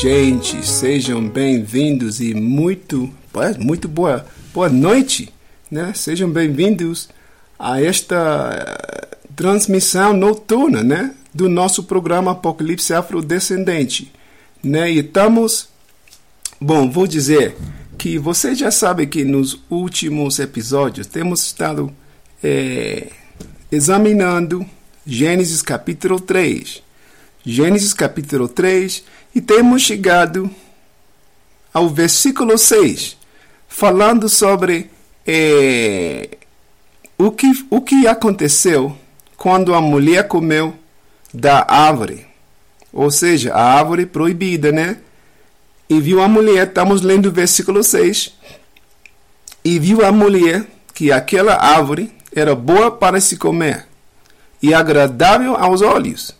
gente? Sejam bem-vindos e muito, muito boa, boa noite, né? Sejam bem-vindos a esta eh, transmissão noturna, né? Do nosso programa Apocalipse Afrodescendente, né? E estamos, bom, vou dizer que você já sabe que nos últimos episódios temos estado é, examinando Gênesis capítulo 3 Gênesis capítulo 3, e temos chegado ao versículo 6, falando sobre é, o, que, o que aconteceu quando a mulher comeu da árvore, ou seja, a árvore proibida, né? E viu a mulher, estamos lendo o versículo 6, e viu a mulher que aquela árvore era boa para se comer e agradável aos olhos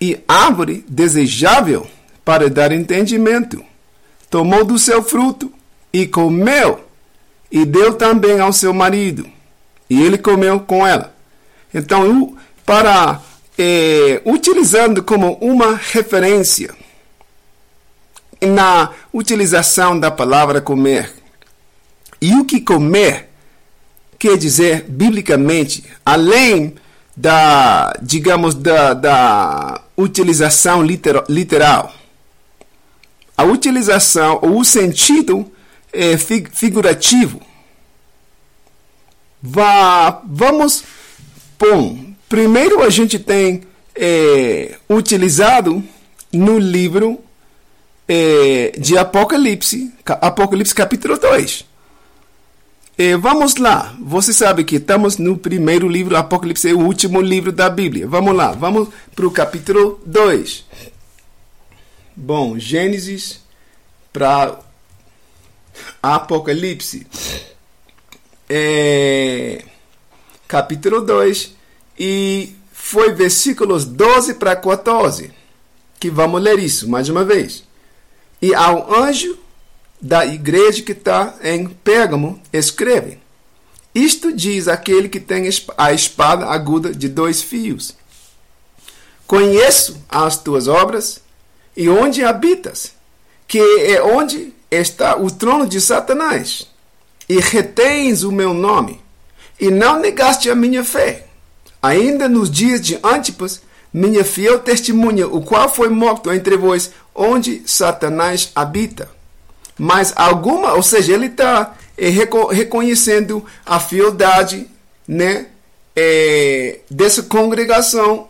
e árvore desejável para dar entendimento. Tomou do seu fruto e comeu, e deu também ao seu marido, e ele comeu com ela. Então, para é, utilizando como uma referência na utilização da palavra comer. E o que comer quer dizer biblicamente, além da, digamos, da, da utilização literal. A utilização ou o sentido é, figurativo. Vá, vamos, bom, primeiro a gente tem é, utilizado no livro é, de Apocalipse, Apocalipse capítulo 2. É, vamos lá. Você sabe que estamos no primeiro livro, Apocalipse o último livro da Bíblia. Vamos lá, vamos para o capítulo 2. Bom, Gênesis para Apocalipse. É, capítulo 2 e foi versículos 12 para 14 que vamos ler isso mais uma vez. E ao anjo da igreja que está em Pérgamo escreve: Isto diz aquele que tem a espada aguda de dois fios. Conheço as tuas obras e onde habitas, que é onde está o trono de Satanás, e retens o meu nome, e não negaste a minha fé. Ainda nos dias de Antipas, minha fiel testemunha, o qual foi morto entre vós, onde Satanás habita mas alguma, ou seja, ele está é, reconhecendo a fieldade né, é, dessa congregação,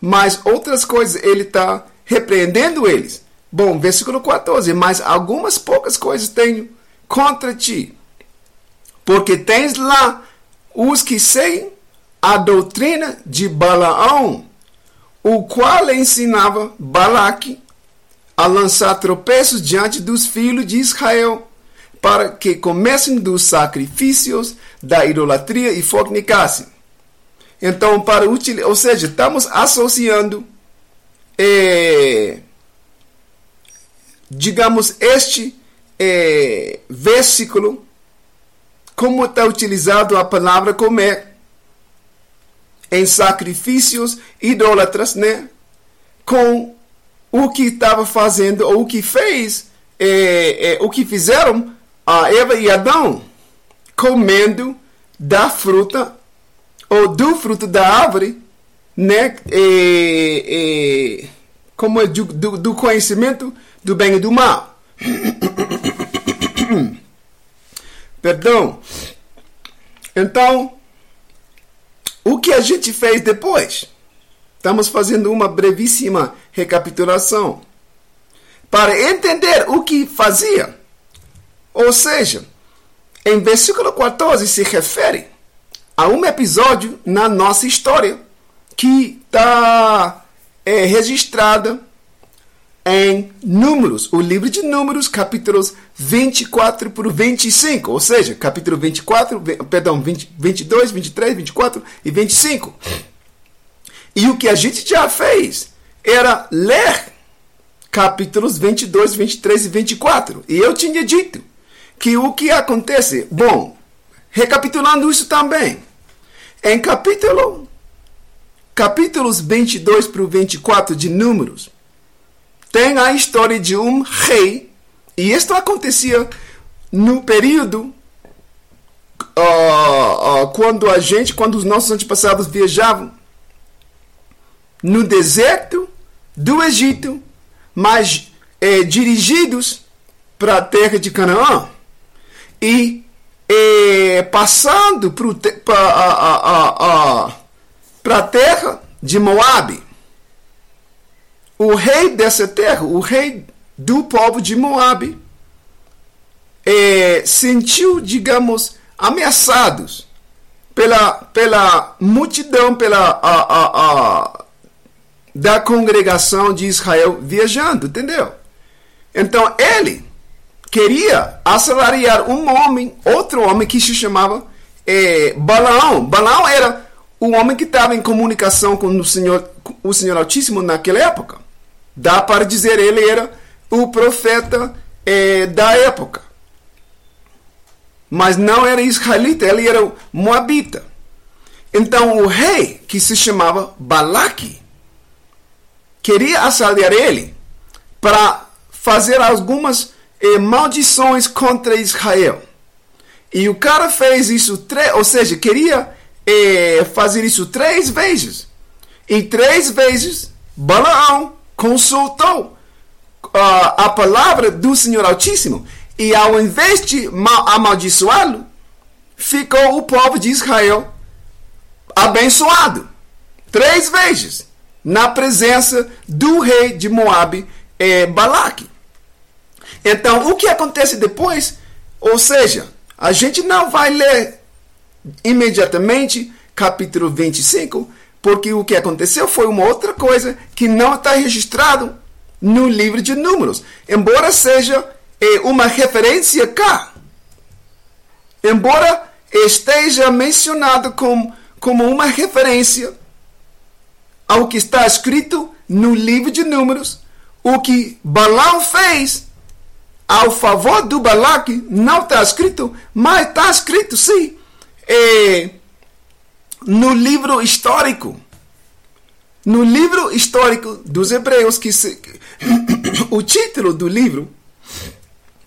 mas outras coisas ele está repreendendo eles. Bom, versículo 14: Mas algumas poucas coisas tenho contra ti, porque tens lá os que seguem a doutrina de Balaão, o qual ensinava Balaque a lançar tropeços diante dos filhos de Israel, para que comecem dos sacrifícios da idolatria e fornicassem. Então, para utilizar, ou seja, estamos associando, é, digamos, este é, versículo, como está utilizado a palavra comer, em sacrifícios idólatras, né? Com o que estava fazendo, ou o que fez, é, é, o que fizeram a Eva e Adão, comendo da fruta, ou do fruto da árvore, né? É, é, como é do, do, do conhecimento do bem e do mal. Perdão. Então, o que a gente fez depois? Estamos fazendo uma brevíssima recapitulação para entender o que fazia. Ou seja, em versículo 14 se refere a um episódio na nossa história que está é, registrada em Números, o livro de Números, capítulos 24 por 25, ou seja, capítulo 24, perdão, 20, 22, 23, 24 e 25. E o que a gente já fez era ler capítulos 22, 23 e 24. E eu tinha dito que o que acontece, bom, recapitulando isso também, em capítulo capítulos 22 para o 24 de Números, tem a história de um rei, e isto acontecia no período uh, uh, quando a gente, quando os nossos antepassados viajavam no deserto do Egito, mas eh, dirigidos para a terra de Canaã e eh, passando para a, terra de Moabe. O rei dessa terra, o rei do povo de Moabe, eh, sentiu, digamos, ameaçados pela, pela multidão, pela a, a, a, da congregação de Israel viajando, entendeu? Então ele queria assalariar um homem, outro homem que se chamava eh, Balaão. Balaão era o homem que estava em comunicação com o Senhor, o Senhor Altíssimo naquela época. Dá para dizer ele era o profeta eh, da época mas não era israelita, ele era moabita. Então o rei, que se chamava Balaque, queria assaltar ele para fazer algumas eh, maldições contra Israel. E o cara fez isso, ou seja, queria eh, fazer isso três vezes. E três vezes Balaão consultou uh, a palavra do Senhor Altíssimo. E ao invés de amaldiçoá-lo, ficou o povo de Israel abençoado. Três vezes. Na presença do rei de Moabe, é, Balaque. Então, o que acontece depois? Ou seja, a gente não vai ler imediatamente capítulo 25, porque o que aconteceu foi uma outra coisa que não está registrado no livro de Números. Embora seja é uma referência cá. Embora esteja mencionado como, como uma referência ao que está escrito no livro de Números, o que Balaão fez ao favor do Balaque não está escrito, mas está escrito sim é, no livro histórico. No livro histórico dos Hebreus, que se, o título do livro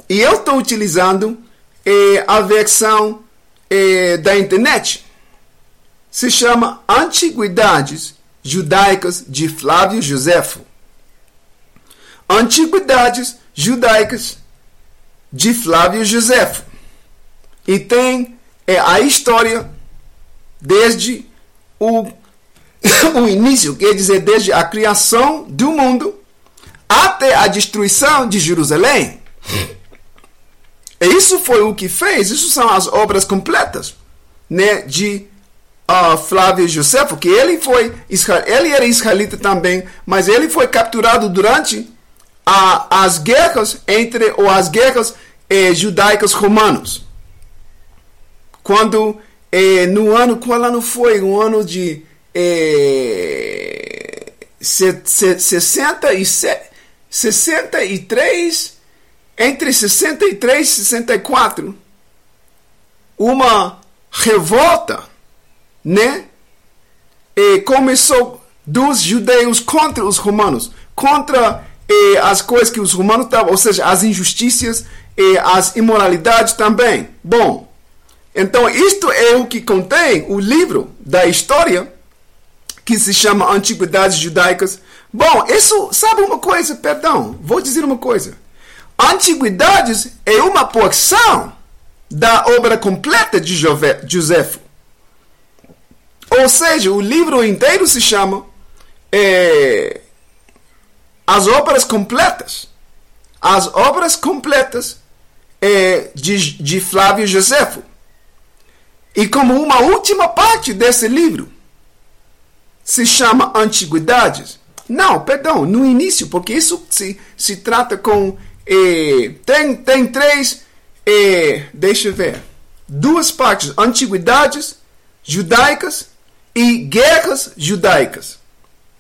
e eu estou utilizando eh, a versão eh, da internet. Se chama Antiguidades Judaicas de Flávio Josefo. Antiguidades Judaicas de Flávio Josefo. E tem eh, a história desde o, o início, quer dizer, desde a criação do mundo até a destruição de Jerusalém. Isso foi o que fez, isso são as obras completas né, de uh, Flávio Josefo, que ele foi ele era israelita também, mas ele foi capturado durante uh, as guerras entre ou as guerras eh, judaicas romanos. Quando eh, no ano qual ano foi? Um ano de eh, 67, 63 entre 63 e 64, uma revolta, né? E começou dos judeus contra os romanos, contra as coisas que os romanos estavam, ou seja, as injustiças e as imoralidades também. Bom, então isto é o que contém o livro da história que se chama Antiguidades Judaicas. Bom, isso, sabe uma coisa? Perdão, vou dizer uma coisa. Antiguidades é uma porção da obra completa de José. Ou seja, o livro inteiro se chama é, As Obras Completas. As Obras Completas é, de, de Flávio Josefo. E como uma última parte desse livro, se chama Antiguidades. Não, perdão, no início, porque isso se, se trata com e tem, tem três, e, deixa eu ver, duas partes: antiguidades judaicas e guerras judaicas.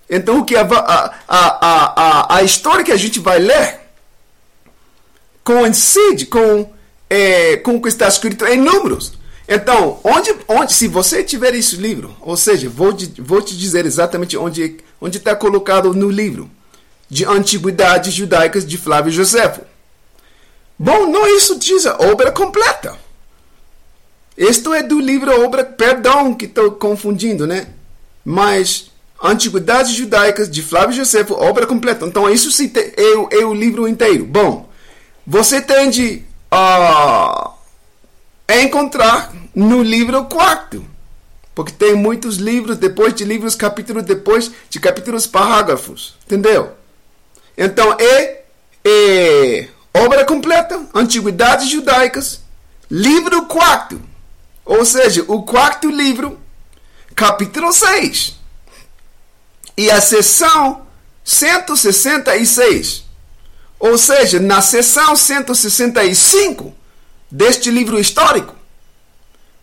Então, o que a, a, a, a, a história que a gente vai ler coincide com, é, com o que está escrito em Números. Então, onde, onde, se você tiver esse livro, ou seja, vou, vou te dizer exatamente onde onde está colocado no livro. de Antiguidades Judaicas de Flávio Josefo. Bom, não isso diz a obra completa. Isto é do livro Obra, perdão que estou confundindo, né? Mas Antiguidades Judaicas de Flávio Josefo, obra completa. Então isso sim é, é o livro inteiro. Bom, você tende a encontrar no livro quarto. Porque tem muitos livros, depois de livros, capítulos depois de capítulos, parágrafos. Entendeu? Então é, é obra completa, Antiguidades Judaicas, livro quarto. Ou seja, o quarto livro, capítulo 6. E a sessão 166. Ou seja, na sessão 165 deste livro histórico,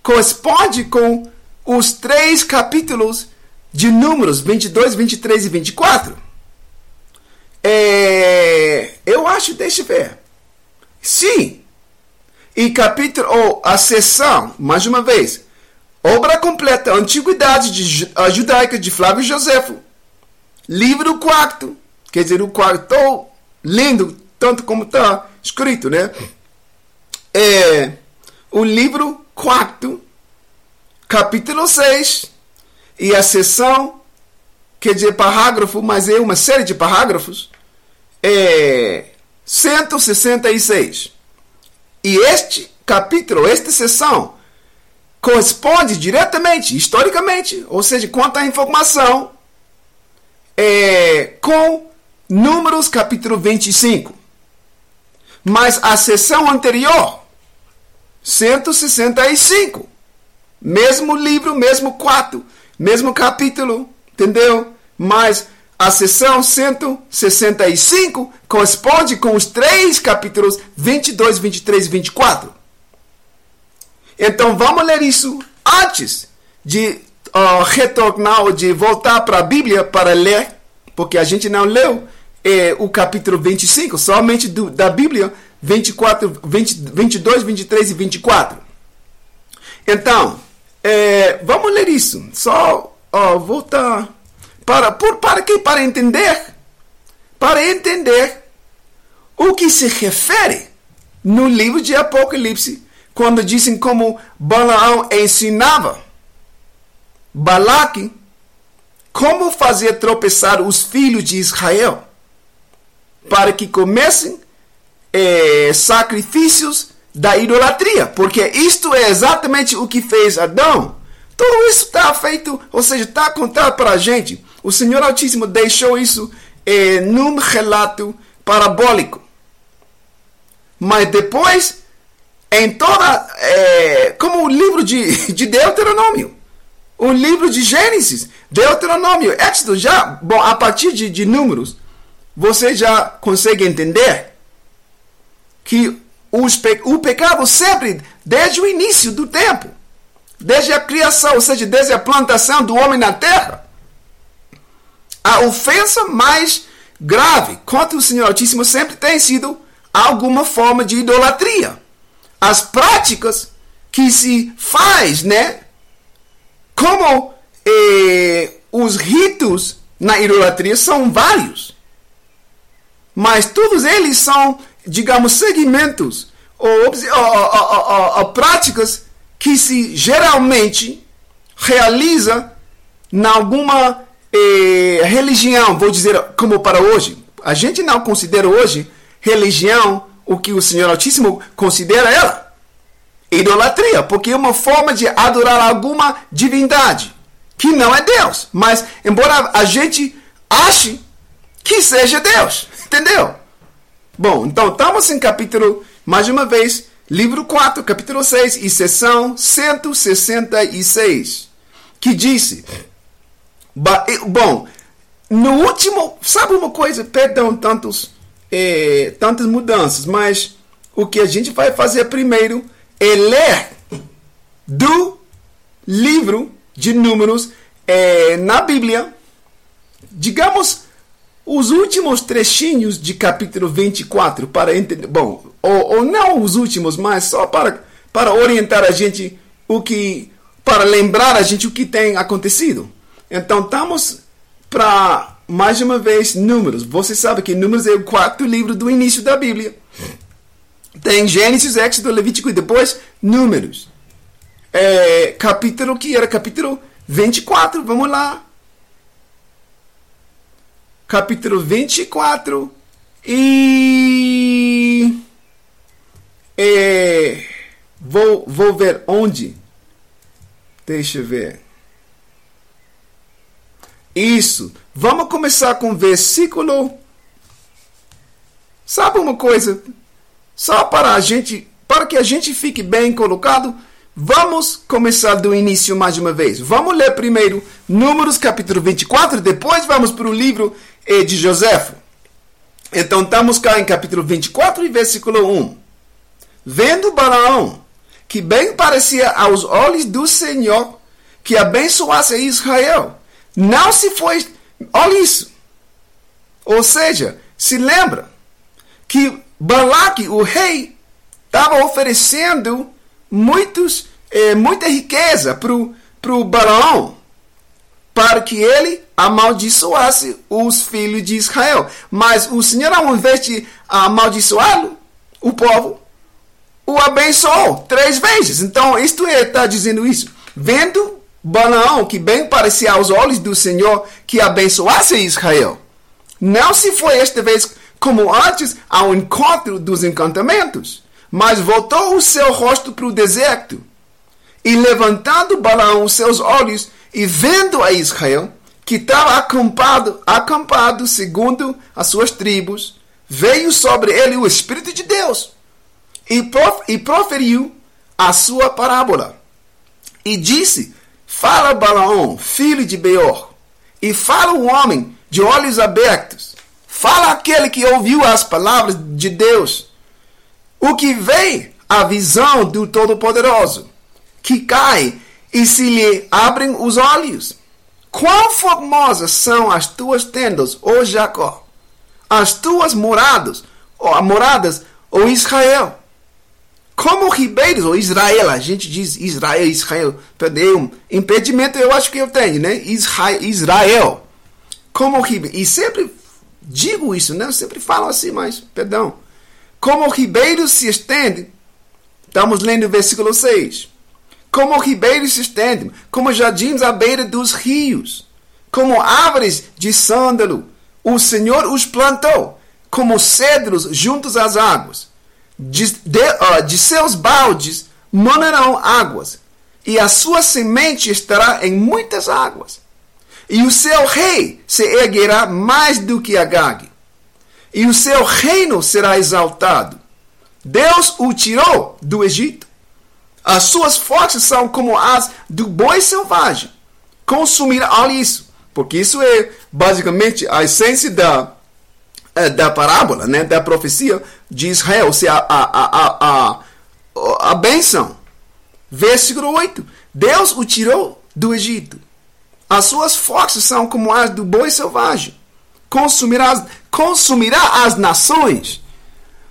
corresponde com os três capítulos de Números 22, 23 e 24. É, eu acho, deixa eu ver. Sim, e capítulo, ou a sessão, mais uma vez, obra completa, Antiguidade de, a Judaica de Flávio Josefo, livro quarto, quer dizer, o quarto, lindo, tanto como está escrito, né? É, o livro quarto, capítulo 6, e a sessão, quer dizer, parágrafo, mas é uma série de parágrafos, é 166. E este capítulo, esta sessão, corresponde diretamente, historicamente, ou seja, quanto à informação, é, com Números capítulo 25. Mas a sessão anterior, 165, mesmo livro, mesmo quarto, mesmo capítulo, entendeu? Mas a sessão 165 corresponde com os três capítulos 22, 23 e 24. Então vamos ler isso antes de uh, retornar ou de voltar para a Bíblia para ler, porque a gente não leu é, o capítulo 25, somente do, da Bíblia 24, 20, 22, 23 e 24. Então, é, vamos ler isso. Só uh, voltar para, por, para quê? Para entender. Para entender o que se refere no livro de Apocalipse, quando dizem como Balaão ensinava Balaque como fazer tropeçar os filhos de Israel para que comecem é, sacrifícios da idolatria, porque isto é exatamente o que fez Adão. Tudo isso está feito, ou seja, está contado para a gente. O Senhor Altíssimo deixou isso eh, num relato parabólico. Mas depois, em toda. Eh, como o livro de, de Deuteronômio, o livro de Gênesis, Deuteronômio, Éxodo, já, bom, a partir de, de números, você já consegue entender que os, o pecado sempre, desde o início do tempo, desde a criação, ou seja, desde a plantação do homem na terra, a ofensa mais grave contra o Senhor Altíssimo sempre tem sido alguma forma de idolatria. As práticas que se faz, né? Como eh, os ritos na idolatria são vários. Mas todos eles são, digamos, segmentos ou, ou, ou, ou práticas que se geralmente realiza em alguma eh, religião, vou dizer como para hoje, a gente não considera hoje religião o que o Senhor Altíssimo considera ela. Idolatria, porque é uma forma de adorar alguma divindade que não é Deus. Mas, embora a gente ache que seja Deus, entendeu? Bom, então estamos em capítulo, mais uma vez, livro 4, capítulo 6 e sessão 166, que disse Bom, no último, sabe uma coisa? Perdão, tantos, é, tantas mudanças, mas o que a gente vai fazer primeiro é ler do livro de Números é, na Bíblia, digamos, os últimos trechinhos de capítulo 24 para entender, bom, ou, ou não os últimos, mas só para, para orientar a gente o que, para lembrar a gente o que tem acontecido. Então estamos para mais uma vez, Números. Você sabe que Números é o quarto livro do início da Bíblia. Tem Gênesis, Éxodo, Levítico e depois Números. É, capítulo que era capítulo 24. Vamos lá. Capítulo 24. E. É, vou, vou ver onde. Deixa eu ver. Isso. Vamos começar com o versículo. Sabe uma coisa? Só para a gente, para que a gente fique bem colocado, vamos começar do início mais uma vez. Vamos ler primeiro Números capítulo 24, depois vamos para o livro de José. Então estamos cá em capítulo 24 e versículo 1. Vendo Balaão, que bem parecia aos olhos do Senhor, que abençoasse Israel, não se foi Olha isso. Ou seja, se lembra que Balaque, o rei, estava oferecendo muitos, eh, muita riqueza para o Balaão para que ele amaldiçoasse os filhos de Israel. Mas o Senhor, ao invés de amaldiçoá-lo, o povo o abençoou três vezes. Então, isto é, está dizendo isso. Vendo Balaão, que bem parecia aos olhos do Senhor que abençoasse Israel. Não se foi esta vez como antes ao encontro dos encantamentos, mas voltou o seu rosto para o deserto. E levantando Balaão os seus olhos e vendo a Israel, que estava acampado, acampado segundo as suas tribos, veio sobre ele o Espírito de Deus e, prof, e proferiu a sua parábola. E disse: Fala Balaão, filho de Beor, e fala o homem de olhos abertos. Fala aquele que ouviu as palavras de Deus. O que vê a visão do Todo-Poderoso, que cai e se lhe abrem os olhos. Quão formosas são as tuas tendas, ó Jacó, as tuas moradas, ó moradas, ó Israel. Como ribeiros, ou Israel, a gente diz Israel, Israel. Perdeu um impedimento, eu acho que eu tenho, né? Israel. Israel. Como ribeiros. E sempre digo isso, né? Eu sempre falo assim, mas, perdão. Como ribeiros se estende. Estamos lendo o versículo 6. Como ribeiros se estendem, como jardins à beira dos rios, como árvores de sândalo, o Senhor os plantou, como cedros juntos às águas de, de, uh, de seus baldes manarão águas, e a sua semente estará em muitas águas. E o seu rei se erguerá mais do que Agag, e o seu reino será exaltado. Deus o tirou do Egito. As suas forças são como as do boi selvagem. Consumirá, olha isso, porque isso é basicamente a essência da, da parábola, né, da profecia de Israel, se a, a, a, a, a benção. Versículo 8: Deus o tirou do Egito. As suas forças são como as do boi selvagem. Consumirá, consumirá as nações,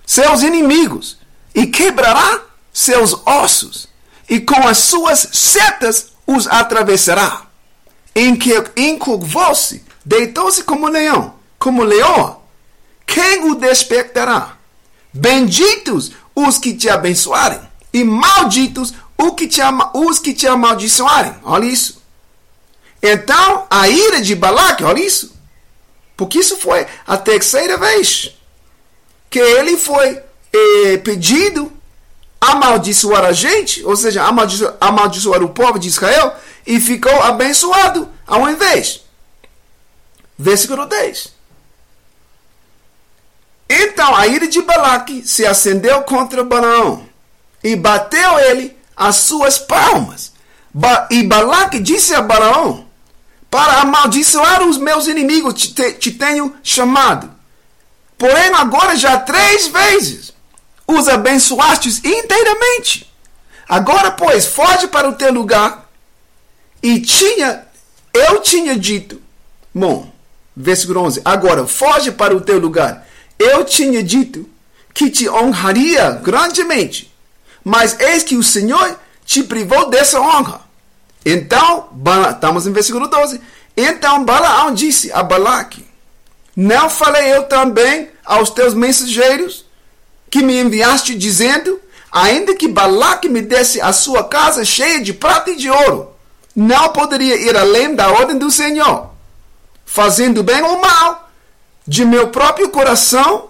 seus inimigos, e quebrará seus ossos, e com as suas setas os atravessará. Encurvou-se, deitou-se como leão, como leoa, quem o despertará? Benditos os que te abençoarem, e malditos os que te, amaldiçoarem. Olha isso. Então, a ira de Balaque, olha isso. Porque isso foi a terceira vez que ele foi eh, pedido amaldiçoar a gente, ou seja, amaldiçoar, amaldiçoar o povo de Israel, e ficou abençoado ao invés. Versículo 10. Então a ira de Balaque se acendeu contra Balaão e bateu ele as suas palmas. Ba e Balaque disse a Balaão: Para amaldiçoar os meus inimigos te, te, te tenho chamado. Porém, agora já três vezes os abençoastes inteiramente. Agora, pois, foge para o teu lugar. E tinha, eu tinha dito, bom, versículo 11: Agora, foge para o teu lugar eu tinha dito que te honraria grandemente, mas eis que o Senhor te privou dessa honra. Então, estamos em versículo 12. Então Balaão disse a Balaque: Não falei eu também aos teus mensageiros que me enviaste, dizendo: Ainda que Balaque me desse a sua casa cheia de prata e de ouro, não poderia ir além da ordem do Senhor, fazendo bem ou mal, de meu próprio coração,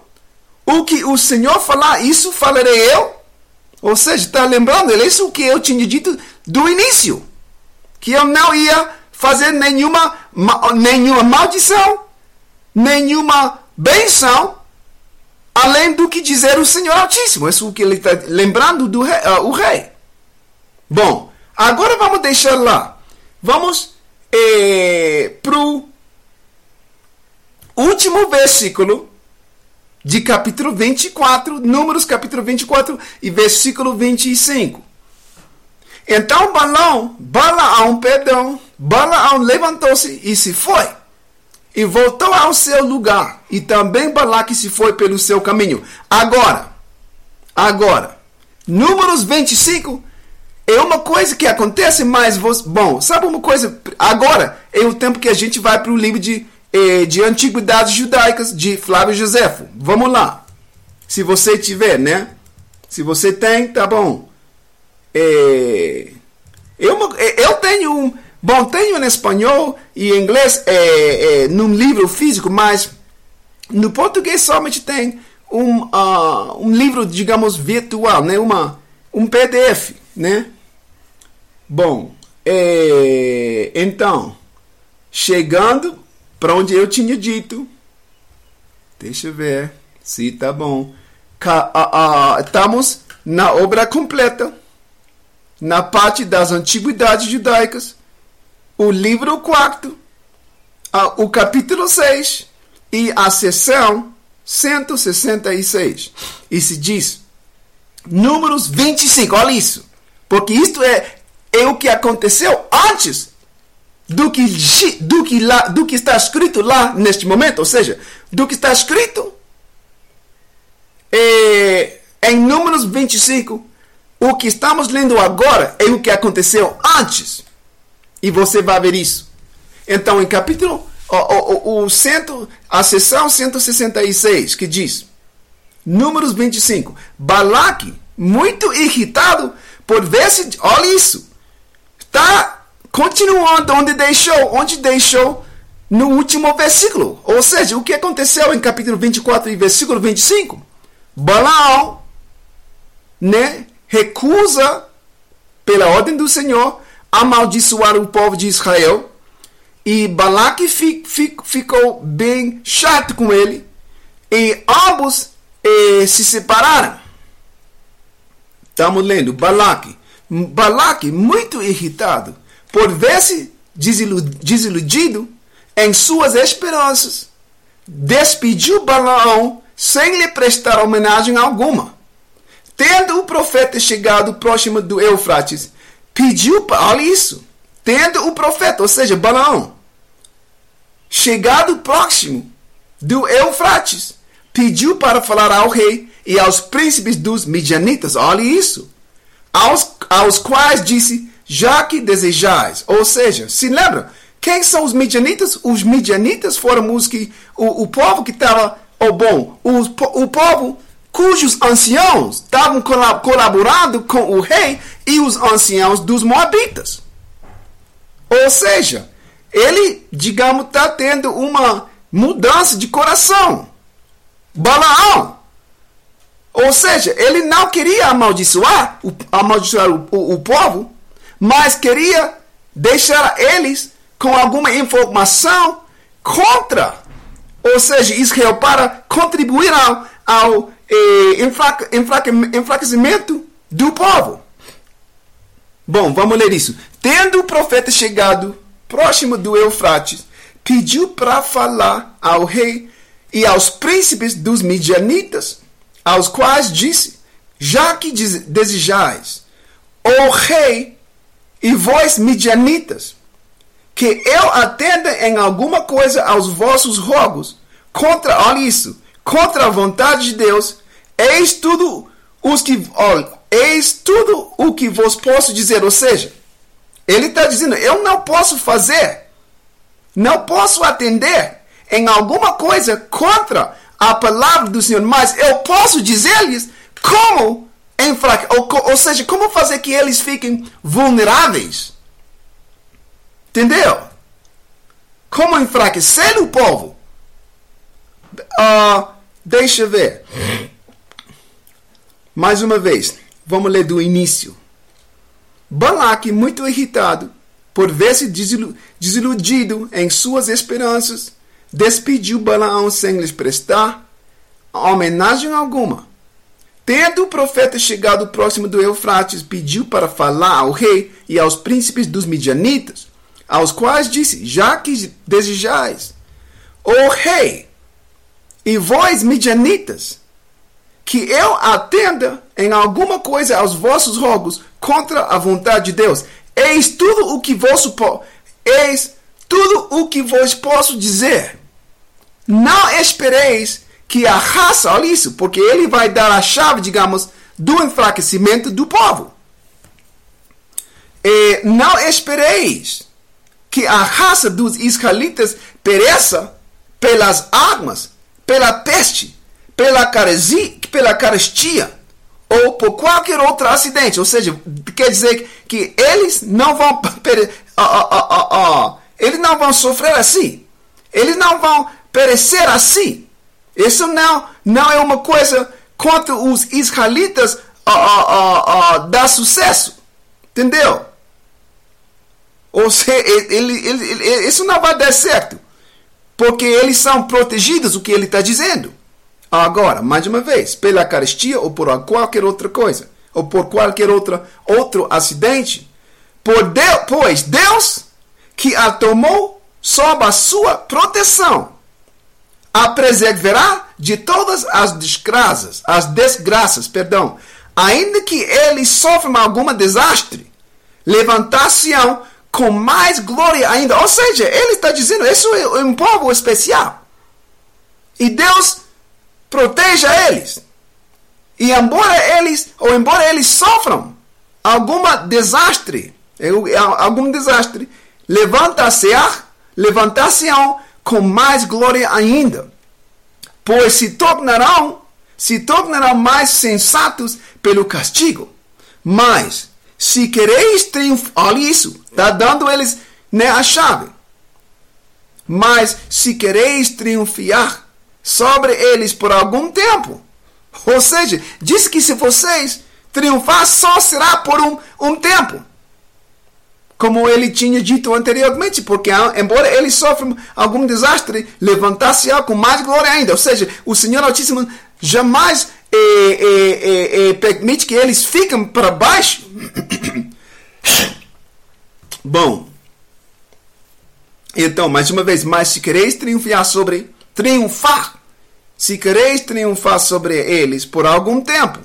o que o Senhor falar, isso falarei eu. Ou seja, está lembrando, é isso que eu tinha dito do início, que eu não ia fazer nenhuma, nenhuma maldição, nenhuma benção, além do que dizer o Senhor Altíssimo. Isso é o que ele está lembrando do rei, uh, o rei. Bom, agora vamos deixar lá. Vamos eh, para o último versículo de capítulo 24, Números capítulo 24 e versículo 25. Então Balaão, Balaão, perdão, Balaão levantou-se e se foi. E voltou ao seu lugar. E também Balaque se foi pelo seu caminho. Agora, agora, Números 25 é uma coisa que acontece, mas, bom, sabe uma coisa? Agora é o tempo que a gente vai para o livro de, de Antiguidades Judaicas de Flávio Josefo. Vamos lá. Se você tiver, né? Se você tem, tá bom. É, eu, é, eu tenho um. Bom, tenho em espanhol e em inglês é, é, num livro físico, mas no português somente tem um, uh, um livro, digamos, virtual, né? Uma, um PDF, né? Bom, é, então, chegando para onde eu tinha dito, deixa eu ver se tá bom. Estamos na obra completa. Na parte das antiguidades judaicas, o livro 4, o capítulo 6 e a seção 166. E se diz Números 25, olha isso. Porque isto é, é o que aconteceu antes do que, do, que lá, do que está escrito lá neste momento. Ou seja, do que está escrito é, em Números 25 o que estamos lendo agora é o que aconteceu antes. E você vai ver isso. Então, em capítulo o, o, o cento, a sessão 166, que diz, Números 25, Balaque, muito irritado por ver se, olha isso, está continuando onde deixou, onde deixou no último versículo. Ou seja, o que aconteceu em capítulo 24 e versículo 25? Balaão, né, recusa, pela ordem do Senhor, amaldiçoar o povo de Israel. E Balaque fi, fi, ficou bem chato com ele. E ambos eh, se separaram. Estamos lendo Balaque. Balaque, muito irritado por ver-se desiludido em suas esperanças, despediu Balaão sem lhe prestar homenagem alguma. Tendo o profeta chegado próximo do Eufrates, pediu, olha isso, tendo o profeta, ou seja, Balaão, chegado próximo do Eufrates, pediu para falar ao rei e aos príncipes dos midianitas, olha isso, aos, aos quais disse, já que desejais, ou seja, se lembra, quem são os midianitas? Os midianitas foram os que, o, o povo que estava, ou oh, bom, o, o povo cujos anciãos estavam colaborando com o rei e os anciãos dos Moabitas. Ou seja, ele, digamos, está tendo uma mudança de coração. Balaão. Ou seja, ele não queria amaldiçoar, amaldiçoar o, o, o povo, mas queria deixar eles com alguma informação contra, ou seja, Israel para contribuir ao, ao enfraquecimento do povo. Bom, vamos ler isso. Tendo o profeta chegado próximo do Eufrates, pediu para falar ao rei e aos príncipes dos midianitas, aos quais disse: Já que desejais, ó rei e vós midianitas, que eu atenda em alguma coisa aos vossos rogos, contra, olha isso, contra a vontade de Deus, Eis tudo os que, olha, eis tudo o que vos posso dizer. Ou seja, ele está dizendo, eu não posso fazer não posso atender em alguma coisa contra a palavra do Senhor, mas eu posso dizer-lhes como enfraque, ou, ou seja, como fazer que eles fiquem vulneráveis. Entendeu? Como enfraquecer o povo. Uh, deixa eu ver. Mais uma vez, vamos ler do início. Balaque, muito irritado por ver-se desiludido em suas esperanças, despediu Balaão sem lhes prestar homenagem alguma. Tendo o profeta chegado próximo do Eufrates, pediu para falar ao rei e aos príncipes dos midianitas, aos quais disse: Já que desejais, o rei, e vós, midianitas, que eu atenda em alguma coisa aos vossos rogos contra a vontade de Deus. Eis tudo o que eis tudo o que vos posso dizer. Não espereis que a raça, olha isso, porque ele vai dar a chave, digamos, do enfraquecimento do povo. E não espereis que a raça dos israelitas pereça pelas armas, pela peste, pela pela carestia ou por qualquer outro acidente. Ou seja, quer dizer que eles não vão eles não vão sofrer assim. Eles não vão perecer assim. Isso não, não é uma coisa contra os israelitas uh, uh, uh, dar sucesso. Entendeu? Ou seja, ele, ele, ele, isso não vai dar certo. Porque eles são protegidos, o que ele está dizendo. Agora, mais uma vez, pela carestia ou por qualquer outra coisa, ou por qualquer outra, outro acidente, por Deus, pois Deus que a tomou sob a sua proteção, a preservará de todas as desgraças, as desgraças, perdão, ainda que ele sofra algum desastre, levantar-se-ão com mais glória ainda. Ou seja, ele está dizendo, isso é um povo especial. E Deus proteja eles. E embora eles, ou embora eles sofram algum desastre, algum desastre, levanta-se-á, levantar-se-ão com mais glória ainda, pois se tornarão, se tornarão mais sensatos pelo castigo. Mas, se quereis triunfar, olha isso, está dando eles né, a chave. Mas, se quereis triunfar sobre eles por algum tempo. Ou seja, diz que se vocês triunfar, só será por um, um tempo. Como ele tinha dito anteriormente, porque embora ele sofra algum desastre, levantar-se-á com mais glória ainda. Ou seja, o Senhor Altíssimo jamais eh, eh, eh, permite que eles fiquem para baixo. Bom, então, mais uma vez, mas se quereis triunfar sobre triunfar, se quereis triunfar sobre eles por algum tempo,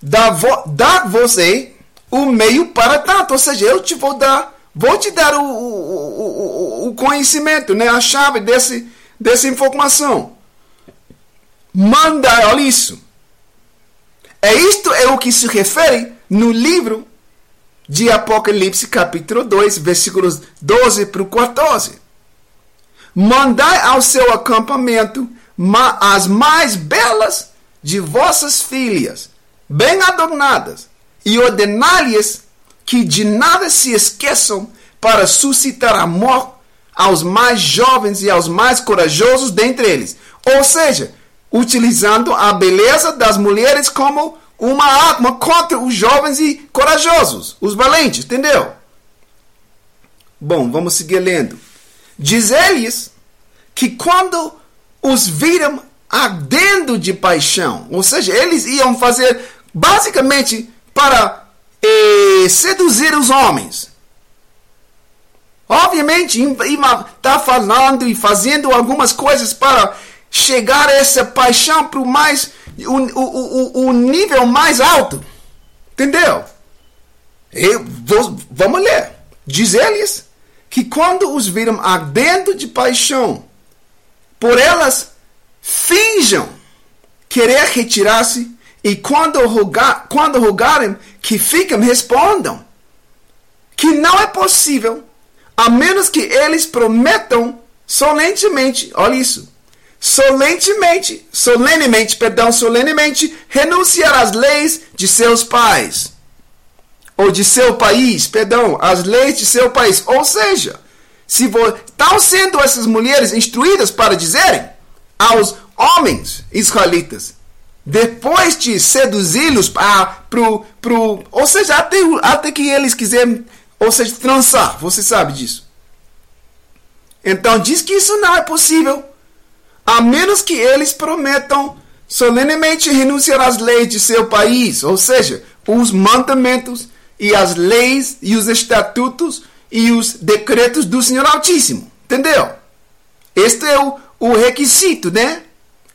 dá, vo, dá você o meio para tanto. Ou seja, eu te vou dar, vou te dar o, o, o, o conhecimento, né? a chave desse, dessa informação. Manda, olha isso. É isto é o que se refere no livro de Apocalipse, capítulo 2, versículos 12 para o 14. Mandai ao seu acampamento as mais belas de vossas filhas, bem adornadas, e ordenai-lhes que de nada se esqueçam para suscitar amor aos mais jovens e aos mais corajosos dentre eles. Ou seja, utilizando a beleza das mulheres como uma arma contra os jovens e corajosos, os valentes, entendeu? Bom, vamos seguir lendo. Diz-lhes que quando os viram ardendo de paixão, ou seja, eles iam fazer basicamente para eh, seduzir os homens. Obviamente, está falando e fazendo algumas coisas para chegar a essa paixão para o mais o, o, o, nível mais alto. Entendeu? Eu vamos ler. Diz eles que quando os viram ardendo de paixão, por elas finjam querer retirar-se e quando, rogar, quando rogarem que fiquem, respondam que não é possível a menos que eles prometam solenemente, olha isso, solenemente, solenemente, perdão, solenemente renunciar às leis de seus pais ou de seu país, perdão, às leis de seu país. Ou seja, se estão sendo essas mulheres instruídas para dizerem aos homens israelitas, depois de seduzi-los para pro, pro, ou seja, até, até que eles quiserem, ou seja, trançar, você sabe disso. Então diz que isso não é possível, a menos que eles prometam solenemente renunciar às leis de seu país, ou seja, os mandamentos e as leis e os estatutos e os decretos do Senhor Altíssimo. Entendeu? Este é o, o requisito, né?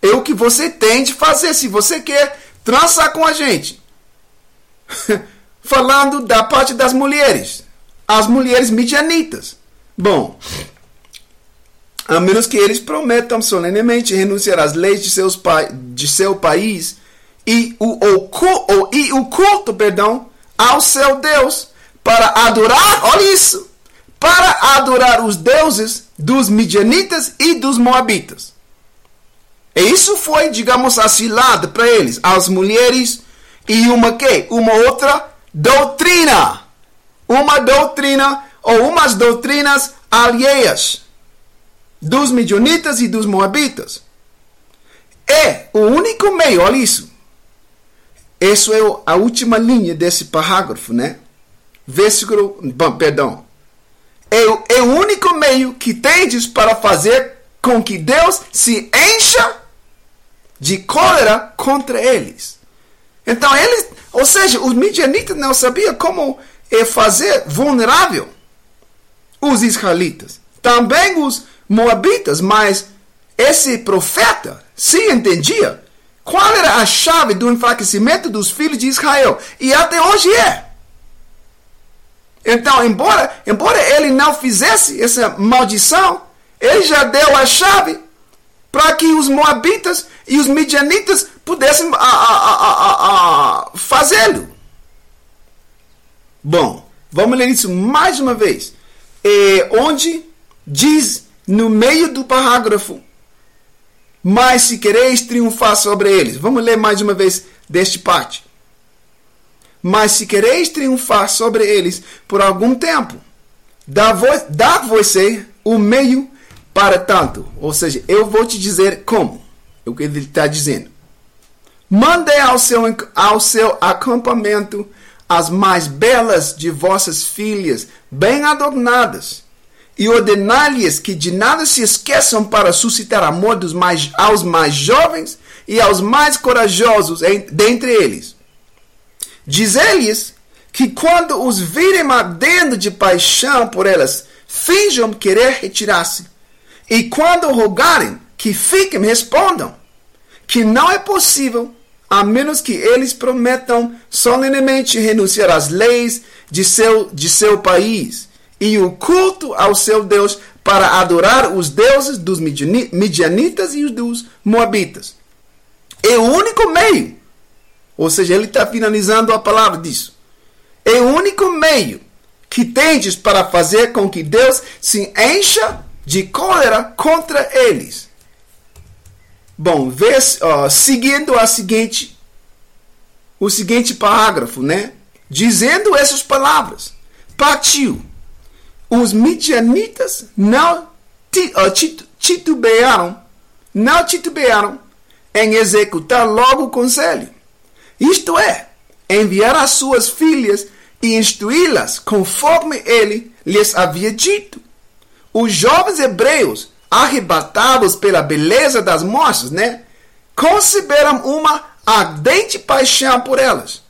É o que você tem de fazer se você quer trançar com a gente. Falando da parte das mulheres. As mulheres midianitas. Bom, a menos que eles prometam solenemente renunciar às leis de, seus de seu país e o, o, e o culto perdão, ao seu Deus para adorar, olha isso, para adorar os deuses dos midianitas e dos moabitas. E isso foi, digamos, assilado para eles, as mulheres e uma que? Uma outra doutrina. Uma doutrina ou umas doutrinas alheias dos midianitas e dos moabitas. É o único meio, olha isso, isso é a última linha desse parágrafo, né? Versículo, bom, perdão. É, é o único meio que tendes para fazer com que Deus se encha de cólera contra eles. Então eles, ou seja, os midianitas não sabiam como é fazer vulnerável os israelitas. Também os moabitas, mas esse profeta se entendia qual era a chave do enfraquecimento dos filhos de Israel? E até hoje é. Então, embora, embora ele não fizesse essa maldição, ele já deu a chave para que os moabitas e os midianitas pudessem fazê-lo. Bom, vamos ler isso mais uma vez. É, onde diz no meio do parágrafo mas se quereis triunfar sobre eles. Vamos ler mais uma vez deste parte. Mas se quereis triunfar sobre eles por algum tempo, dá, dá você o meio para tanto. Ou seja, eu vou te dizer como. É o que ele está dizendo. Mande ao seu, ao seu acampamento as mais belas de vossas filhas, bem adornadas e ordenar-lhes que de nada se esqueçam para suscitar amor dos mais, aos mais jovens e aos mais corajosos dentre eles. Dizer-lhes que quando os virem ardendo de paixão por elas, finjam querer retirar-se. E quando rogarem que fiquem, respondam que não é possível, a menos que eles prometam solenemente renunciar às leis de seu, de seu país e o culto ao seu Deus para adorar os deuses dos midianitas e os dos moabitas. É o único meio. Ou seja, ele está finalizando a palavra disso. É o único meio que tendes para fazer com que Deus se encha de cólera contra eles. Bom, uh, seguindo a seguinte, o seguinte parágrafo, né? Dizendo essas palavras, partiu os midianitas não titubearam, não titubearam em executar logo o conselho. Isto é, enviar as suas filhas e instruí-las conforme ele lhes havia dito. Os jovens hebreus, arrebatados pela beleza das moças, né, conceberam uma ardente paixão por elas,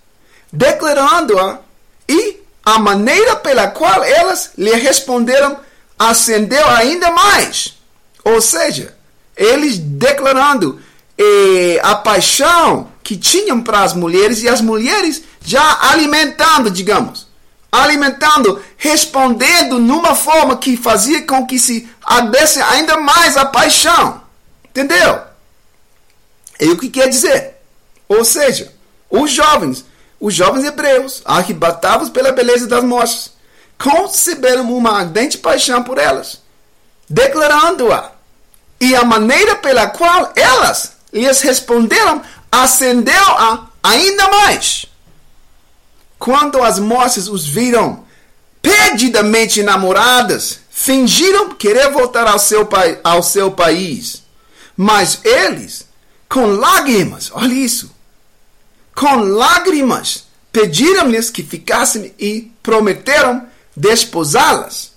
declarando-a e a maneira pela qual elas lhe responderam acendeu ainda mais. Ou seja, eles declarando eh, a paixão que tinham para as mulheres e as mulheres já alimentando, digamos, alimentando, respondendo numa forma que fazia com que se ardesse ainda mais a paixão. Entendeu? É o que quer dizer. Ou seja, os jovens os jovens hebreus, arrebatados pela beleza das moças, conceberam uma ardente paixão por elas, declarando-a. E a maneira pela qual elas lhes responderam acendeu-a ainda mais. Quando as moças os viram perdidamente namoradas, fingiram querer voltar ao seu, ao seu país. Mas eles, com lágrimas, olha isso, com lágrimas, pediram-lhes que ficassem e prometeram desposá-las,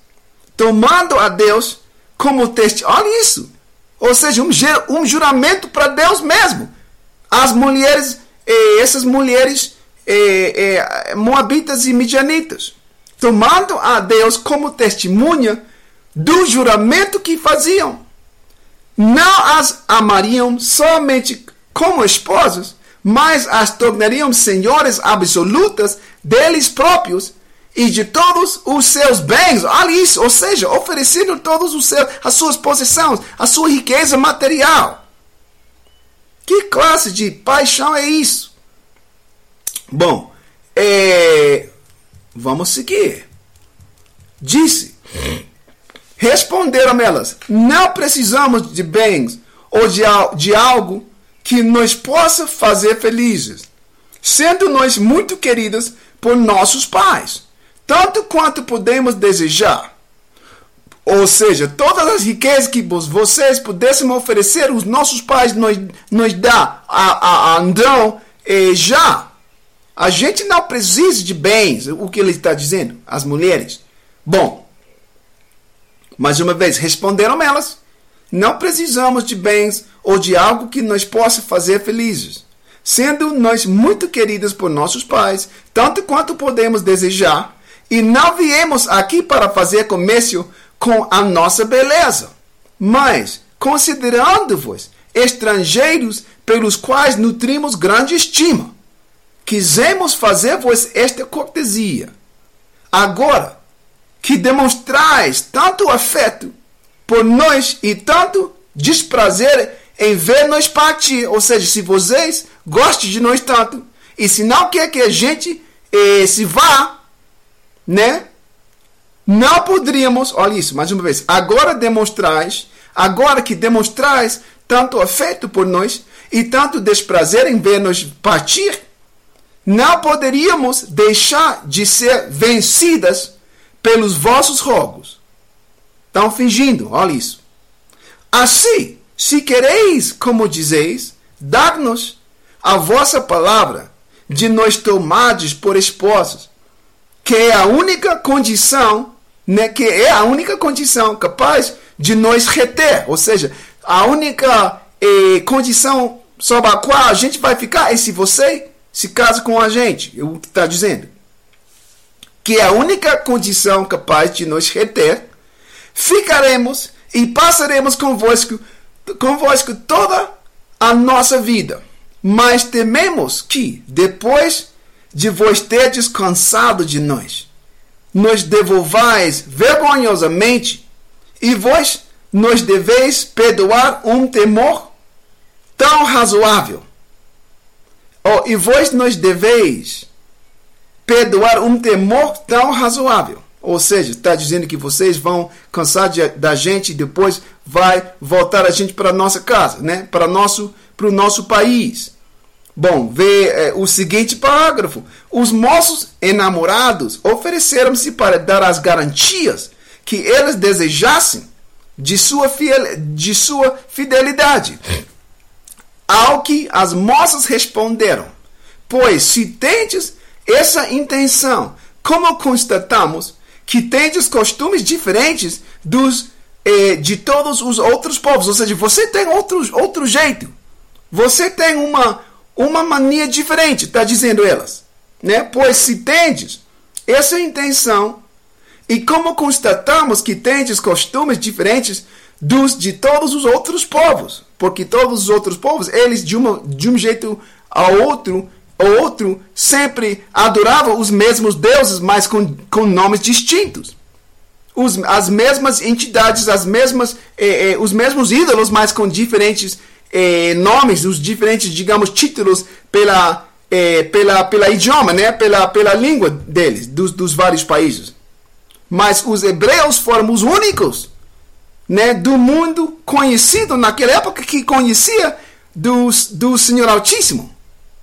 tomando a Deus como testemunho. Olha isso. Ou seja, um, um juramento para Deus mesmo. As mulheres, eh, essas mulheres eh, eh, moabitas e midianitas, tomando a Deus como testemunha do juramento que faziam. Não as amariam somente como esposas, mas as tornariam senhores absolutas deles próprios e de todos os seus bens. Olha isso, ou seja, oferecendo todos os seus, as suas possessões, a sua riqueza material. Que classe de paixão é isso? Bom, é, vamos seguir. Disse: Responderam elas: Não precisamos de bens ou de, de algo que nos possa fazer felizes, sendo nós muito queridas por nossos pais, tanto quanto podemos desejar. Ou seja, todas as riquezas que vocês pudessem oferecer, os nossos pais nos, nos dá a, a, Andrão eh, já. A gente não precisa de bens, o que ele está dizendo, as mulheres. Bom, mais uma vez, responderam elas: Não precisamos de bens ou de algo que nos possa fazer felizes, sendo nós muito queridas por nossos pais, tanto quanto podemos desejar, e não viemos aqui para fazer comércio com a nossa beleza, mas considerando-vos estrangeiros pelos quais nutrimos grande estima, quisemos fazer-vos esta cortesia. Agora, que demonstrais tanto afeto por nós e tanto desprazer em ver-nos partir. Ou seja, se vocês gostam de nós tanto e se não quer que a gente eh, se vá, né? Não poderíamos, olha isso, mais uma vez, agora demonstrais, agora que demonstrais tanto afeto por nós e tanto desprazer em ver-nos partir, não poderíamos deixar de ser vencidas pelos vossos rogos. Estão fingindo, olha isso. Assim, se quereis, como dizeis, dar-nos a vossa palavra de nós tomados por esposos, que é a única condição, né, que é a única condição capaz de nos reter, ou seja, a única eh, condição sobre a qual a gente vai ficar é se você se casa com a gente, é o que está dizendo que é a única condição capaz de nos reter, ficaremos e passaremos convosco, convosco toda a nossa vida. Mas tememos que, depois de vos ter descansado de nós, nos devolvais vergonhosamente e vós nos deveis perdoar um temor tão razoável. Oh, e vós nos deveis perdoar um temor tão razoável. Ou seja, está dizendo que vocês vão cansar de, da gente e depois vai voltar a gente para nossa casa, né? para nosso, o nosso país. Bom, vê é, o seguinte parágrafo. Os moços enamorados ofereceram-se para dar as garantias que eles desejassem de sua, fiel, de sua fidelidade. Ao que as moças responderam: Pois se tendes essa intenção. Como constatamos que tendes costumes diferentes dos eh, de todos os outros povos, ou seja, você tem outro, outro jeito, você tem uma uma mania diferente, está dizendo elas, né? Pois se tendes essa intenção e como constatamos que tendes costumes diferentes dos de todos os outros povos, porque todos os outros povos eles de uma de um jeito ao outro outro sempre adorava os mesmos deuses, mas com, com nomes distintos. Os, as mesmas entidades, as mesmas, eh, eh, os mesmos ídolos, mas com diferentes eh, nomes, os diferentes, digamos, títulos pela, eh, pela, pela idioma, né? pela, pela língua deles, dos, dos vários países. Mas os hebreus foram os únicos né, do mundo conhecido naquela época que conhecia do, do Senhor Altíssimo.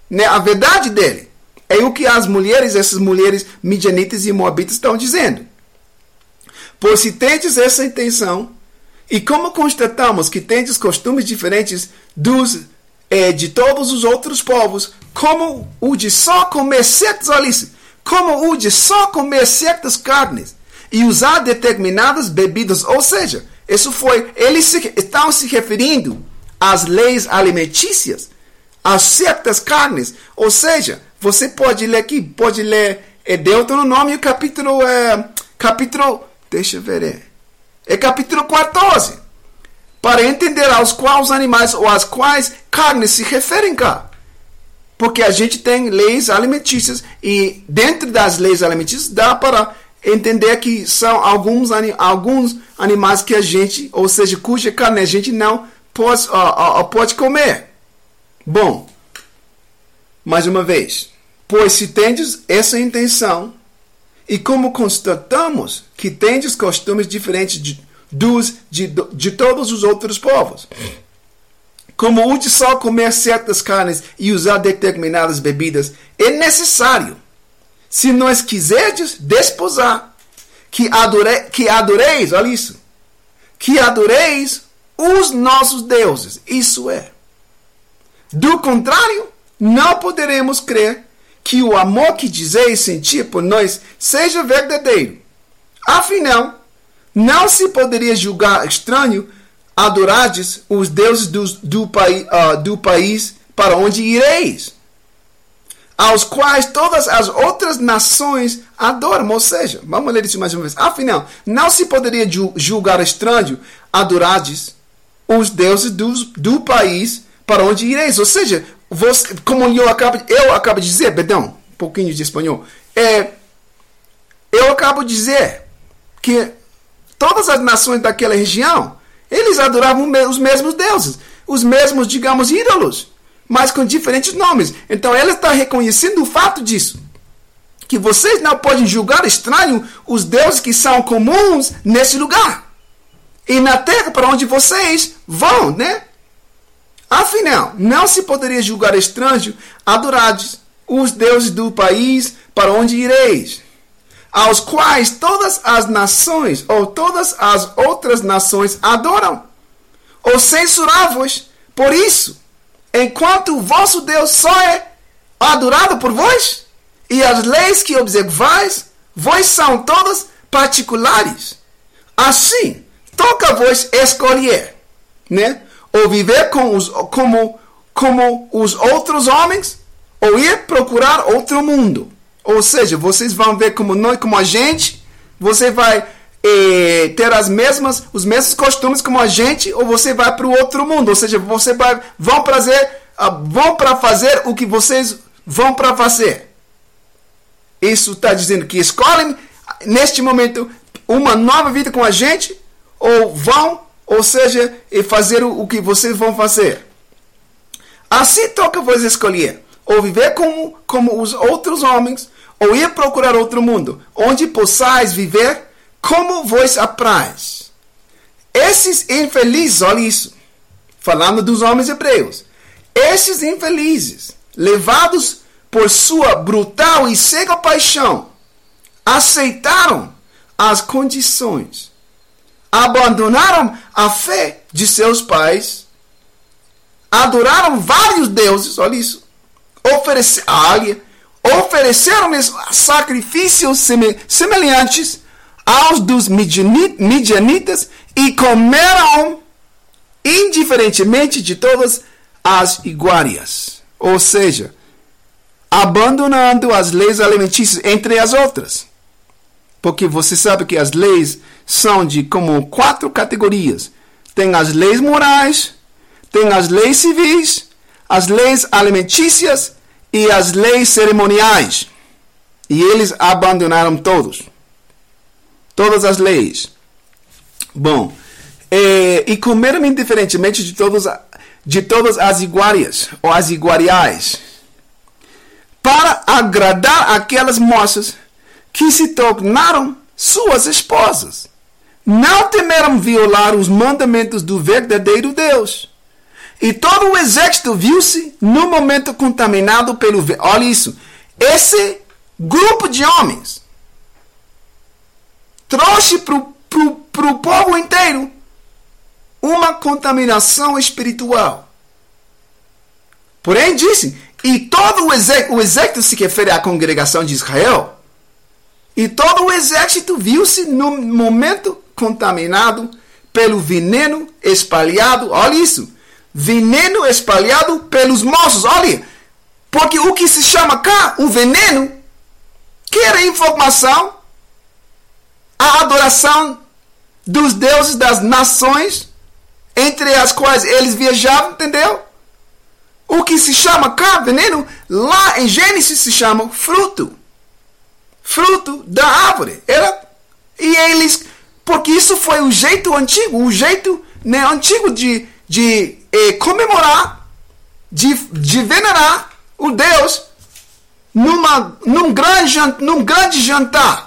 Né, a verdade dele. É o que as mulheres, essas mulheres midianitas e moabitas estão dizendo. Por se tendes essa intenção, e como constatamos que tendes costumes diferentes dos é, de todos os outros povos, como o de só comer certas, olha como o de só comer certas carnes e usar determinadas bebidas, ou seja, isso foi, eles se, estão se referindo às leis alimentícias, a certas carnes, ou seja, você pode ler aqui, pode ler é Deuteronômio capítulo, é, capítulo, deixa eu ver, é, é capítulo 14 para entender aos quais animais ou às quais carnes se referem cá. Porque a gente tem leis alimentícias e dentro das leis alimentícias dá para entender que são alguns, alguns animais que a gente, ou seja, cuja carne a gente não pode, uh, uh, pode comer. Bom, mais uma vez, pois se tendes essa intenção, e como constatamos que tendes costumes diferentes de, dos, de, de todos os outros povos. Como o de só comer certas carnes e usar determinadas bebidas é necessário. Se nós quiserdes desposar, que, adore, que adoreis, olha isso, que adoreis os nossos deuses. Isso é. Do contrário, não poderemos crer que o amor que dizeis sentir por nós seja verdadeiro. Afinal, não se poderia julgar estranho adorardes os deuses do, do, uh, do país para onde ireis, aos quais todas as outras nações adoram. Ou seja, vamos ler isso mais uma vez. Afinal, não se poderia julgar estranho adorardes os deuses do, do país para onde ireis. Ou seja, você, como eu acabo, eu acabo de dizer, perdão, um pouquinho de espanhol, é, eu acabo de dizer que todas as nações daquela região, eles adoravam os mesmos deuses, os mesmos, digamos, ídolos, mas com diferentes nomes. Então ela está reconhecendo o fato disso. Que vocês não podem julgar estranho os deuses que são comuns nesse lugar. E na terra para onde vocês vão, né? Afinal, não se poderia julgar estranho adorados os deuses do país para onde ireis aos quais todas as nações ou todas as outras nações adoram, ou censurar-vos por isso, enquanto o vosso Deus só é adorado por vós, e as leis que observais, vós são todas particulares. Assim, toca-vos escolher, né? Ou viver com os, como, como os outros homens, ou ir procurar outro mundo. Ou seja, vocês vão ver como nós, como a gente, você vai eh, ter as mesmas, os mesmos costumes como a gente, ou você vai para o outro mundo. Ou seja, você vai, vão prazer, uh, vão para fazer o que vocês vão para fazer. Isso está dizendo que escolhem neste momento uma nova vida com a gente, ou vão, ou seja, e fazer o, que vocês vão fazer. Assim toca vos escolher, ou viver como, como os outros homens, ou ir procurar outro mundo, onde possais viver como vos apraz. Esses infelizes, olha isso, falando dos homens hebreus, esses infelizes, levados por sua brutal e cega paixão, aceitaram as condições, abandonaram a fé de seus pais, adoraram vários deuses, olha isso, ofereceram, olha, ofereceram sacrifícios semelhantes aos dos midianitas e comeram indiferentemente de todas as iguarias. Ou seja, abandonando as leis alimentícias entre as outras. Porque você sabe que as leis são de como quatro categorias. Tem as leis morais, tem as leis civis, as leis alimentícias e as leis cerimoniais. E eles abandonaram todos. Todas as leis. Bom, e, e comeram indiferentemente de, todos, de todas as iguarias, ou as iguariais, para agradar aquelas moças que se tornaram suas esposas. Não temeram violar os mandamentos do verdadeiro Deus. E todo o exército viu-se no momento contaminado pelo. Olha isso. Esse grupo de homens trouxe para o povo inteiro uma contaminação espiritual. Porém, disse, e todo o exército, o exército se refere à congregação de Israel, e todo o exército viu-se no momento contaminado pelo veneno espalhado. Olha isso. Veneno espalhado pelos moços. Olha. Porque o que se chama cá, o veneno, que era informação, a adoração dos deuses das nações entre as quais eles viajavam, entendeu? O que se chama cá, veneno, lá em Gênesis se chama fruto fruto da árvore. Era, e eles, porque isso foi o jeito antigo, o jeito né, antigo de, de eh, comemorar, de, de venerar o Deus numa, num, grande, num grande jantar.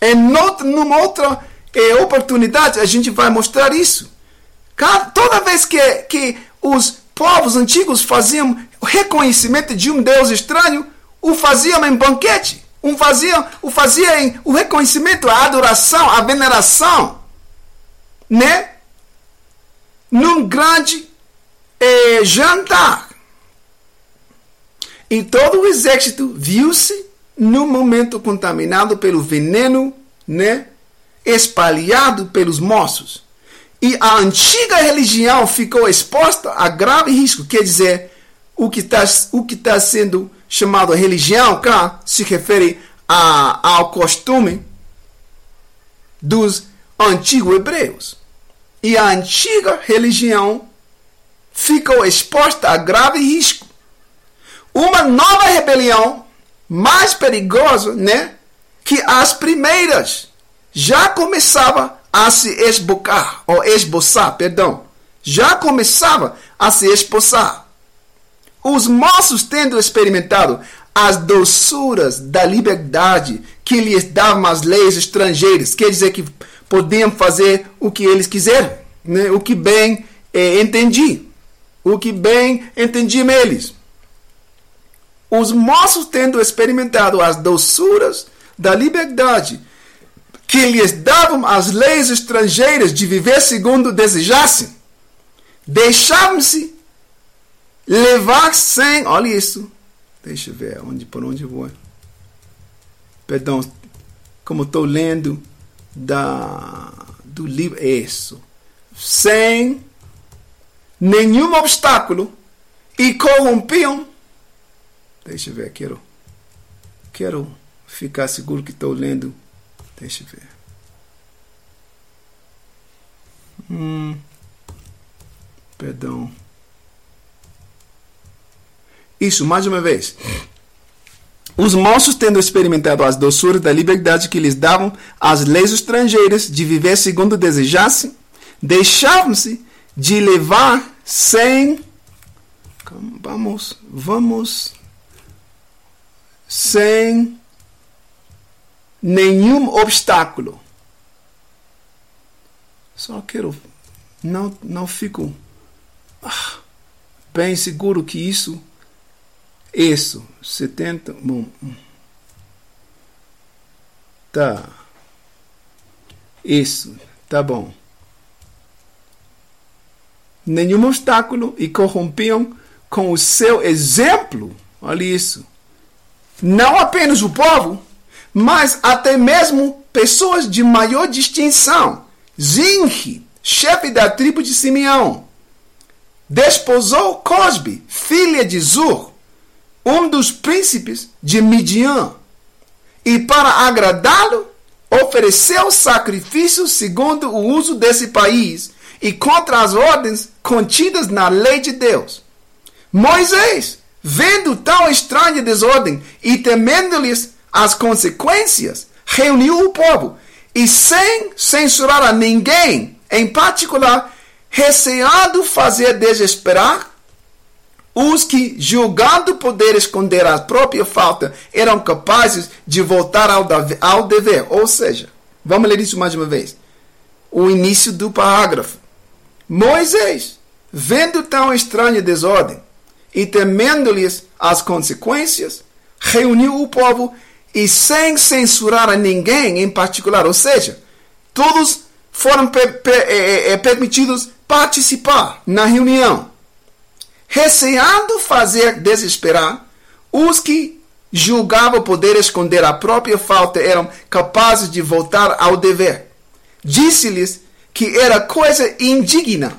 Em outra, numa outra eh, oportunidade, a gente vai mostrar isso. Toda vez que, que os povos antigos faziam reconhecimento de um Deus estranho, o faziam em banquete, o faziam, o fazia em o reconhecimento, a adoração, a veneração, né? Num grande eh, jantar. E todo o exército viu-se no momento contaminado pelo veneno, né? Espalhado pelos moços. E a antiga religião ficou exposta a grave risco, quer dizer, o que está tá sendo chamado religião cá se refere a, ao costume dos antigos hebreus. E a antiga religião ficou exposta a grave risco. Uma nova rebelião mais perigosa, né? Que as primeiras já começava a se esbocar, ou esboçar, perdão. Já começava a se esboçar os moços tendo experimentado as doçuras da liberdade que lhes davam as leis estrangeiras, quer dizer que podiam fazer o que eles quiserem, né? o que bem eh, entendi, o que bem entendiam eles. Os moços tendo experimentado as doçuras da liberdade que lhes davam as leis estrangeiras de viver segundo desejassem, deixavam-se Levar sem. Olha isso. Deixa eu ver onde, por onde vou. Perdão. Como estou lendo da, do livro. Isso. Sem nenhum obstáculo. E corrompiam. Deixa eu ver. Quero, quero ficar seguro que estou lendo. Deixa eu ver. Hum, perdão. Isso, mais uma vez. Os moços, tendo experimentado as doçuras da liberdade que lhes davam as leis estrangeiras de viver segundo desejassem, deixavam-se de levar sem. Vamos, vamos. Sem nenhum obstáculo. Só quero. Não, não fico ah, bem seguro que isso isso, 70. Bom. Tá. Isso, tá bom. Nenhum obstáculo e corrompiam com o seu exemplo. Olha isso. Não apenas o povo, mas até mesmo pessoas de maior distinção. Zinri, chefe da tribo de Simeão, desposou Cosbe, filha de Zur, um dos príncipes de Midian, e para agradá-lo, ofereceu sacrifícios segundo o uso desse país e contra as ordens contidas na lei de Deus. Moisés, vendo tal estranha desordem e temendo-lhes as consequências, reuniu o povo e, sem censurar a ninguém, em particular, receando fazer desesperar os que, julgando poder esconder a própria falta, eram capazes de voltar ao, dever. Ou seja, vamos ler isso mais uma vez. O início do parágrafo. Moisés, vendo tão estranha desordem e temendo-lhes as consequências, reuniu o povo e sem censurar a ninguém em particular, ou seja, todos foram per per é, é, permitidos participar na reunião, receando fazer desesperar os que julgavam poder esconder a própria falta eram capazes de voltar ao dever. Disse-lhes que era coisa indigna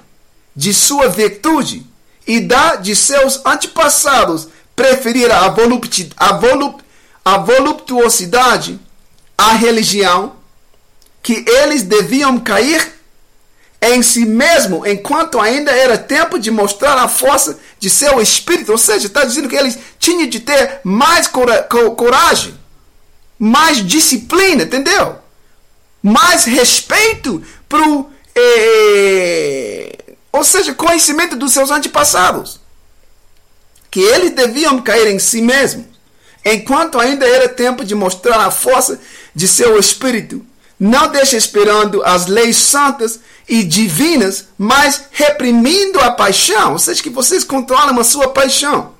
de sua virtude e da de seus antepassados preferir a, volupt, a, volup, a voluptuosidade à religião, que eles deviam cair em si mesmo, enquanto ainda era tempo de mostrar a força de seu espírito. Ou seja, está dizendo que eles tinham de ter mais cora coragem, mais disciplina, entendeu? Mais respeito para o. Eh, ou seja, conhecimento dos seus antepassados. Que eles deviam cair em si mesmos, enquanto ainda era tempo de mostrar a força de seu espírito. Não deixe esperando as leis santas e divinas, mas reprimindo a paixão, ou seja, que vocês controlam a sua paixão.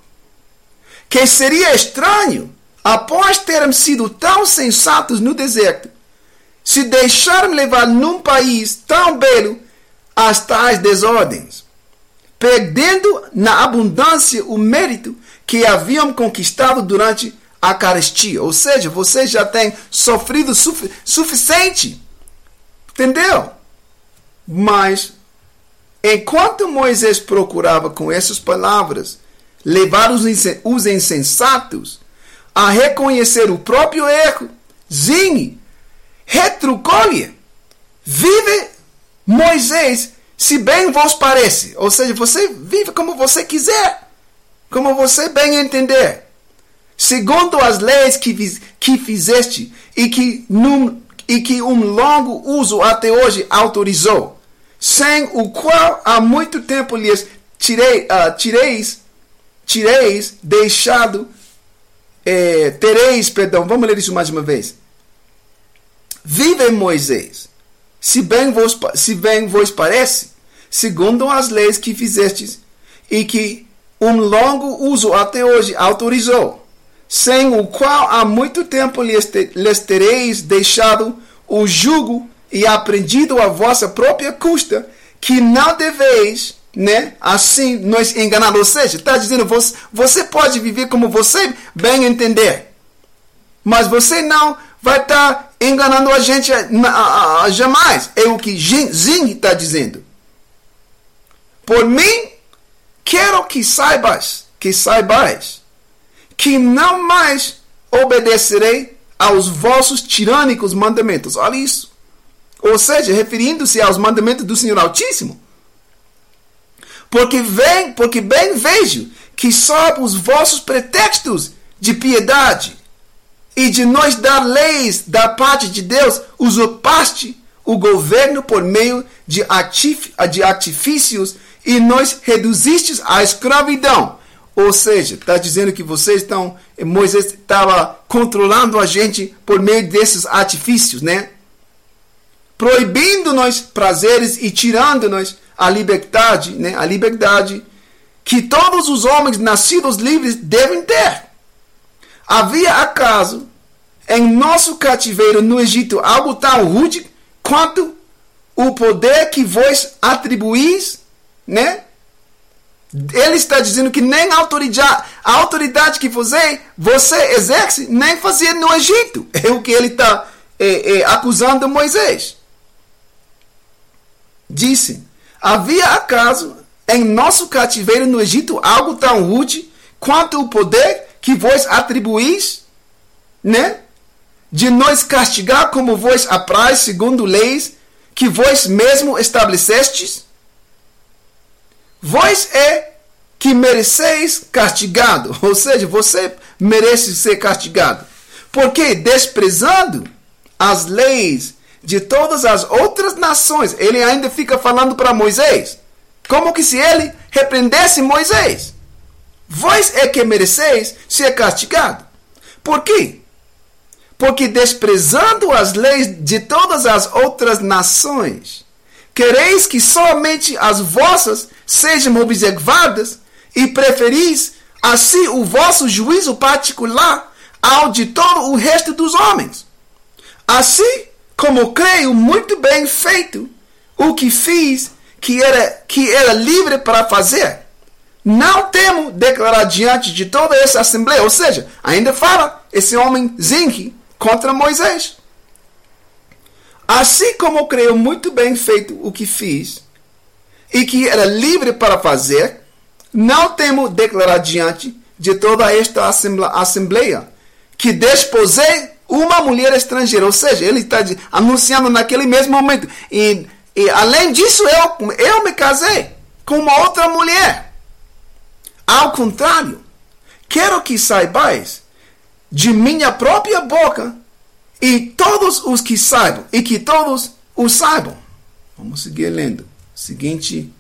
Que seria estranho, após terem sido tão sensatos no deserto, se deixarem levar num país tão belo as tais desordens, perdendo na abundância o mérito que haviam conquistado durante a carestia. Ou seja, você já tem sofrido sufi suficiente. Entendeu? Mas, enquanto Moisés procurava com essas palavras levar os, insensatos a reconhecer o próprio erro, Zine retrucou-lhe: Vive Moisés, se bem vos parece. Ou seja, você vive como você quiser, como você bem entender. Segundo as leis que, que fizeste e que, num, e que um longo uso até hoje autorizou, sem o qual há muito tempo lhes tirei, uh, tireis, tireis, deixado, eh, tereis, perdão, vamos ler isso mais uma vez. Vive Moisés, se bem vos, se bem vos parece, segundo as leis que fizestes e que um longo uso até hoje autorizou, sem o qual há muito tempo lhes, te, lhes tereis deixado o jugo e aprendido a vossa própria custa, que não deveis, né, assim nos enganar. Ou seja, está dizendo, você, você pode viver como você bem entender, mas você não vai estar tá enganando a gente jamais. É o que Zing está dizendo. Por mim, quero que saibas, que saibais, que não mais obedecerei aos vossos tirânicos mandamentos. Olha isso. Ou seja, referindo-se aos mandamentos do Senhor Altíssimo. Porque vem, porque bem vejo que só os vossos pretextos de piedade e de nós dar leis da parte de Deus, usurpaste o governo por meio de, de artifícios e nós reduzistes à escravidão. Ou seja, está dizendo que vocês estão, Moisés estava controlando a gente por meio desses artifícios, né? Proibindo-nos prazeres e tirando-nos a liberdade, né? A liberdade que todos os homens nascidos livres devem ter. Havia acaso em nosso cativeiro no Egito algo tão rude quanto o poder que vos atribuís, né? Ele está dizendo que nem a autoridade, a autoridade que você, você exerce, nem fazia no Egito. É o que ele está é, é, acusando Moisés. Disse: Havia acaso em nosso cativeiro no Egito algo tão rude quanto o poder que vos atribuís, né? De nos castigar como vos apraz, segundo leis que vós mesmo estabelecestes? Vós é que mereceis castigado, ou seja, você merece ser castigado, porque desprezando as leis de todas as outras nações, ele ainda fica falando para Moisés, como que se ele repreendesse Moisés. Vós é que mereceis ser castigado. Por quê? Porque desprezando as leis de todas as outras nações, quereis que somente as vossas sejam observadas e preferis assim o vosso juízo particular ao de todo o resto dos homens. Assim como creio muito bem feito o que fiz, que era, que era livre para fazer. Não temo declarar diante de toda essa assembleia, ou seja, ainda fala esse homem Zinque contra Moisés. Assim como creio muito bem feito o que fiz e que era livre para fazer, não temo declarar diante de toda esta assembleia que desposei uma mulher estrangeira. Ou seja, ele está anunciando naquele mesmo momento. E, e além disso, eu, eu me casei com uma outra mulher. Ao contrário, quero que saibais de minha própria boca e todos os que saibam, e que todos o saibam. Vamos seguir lendo. Seguinte,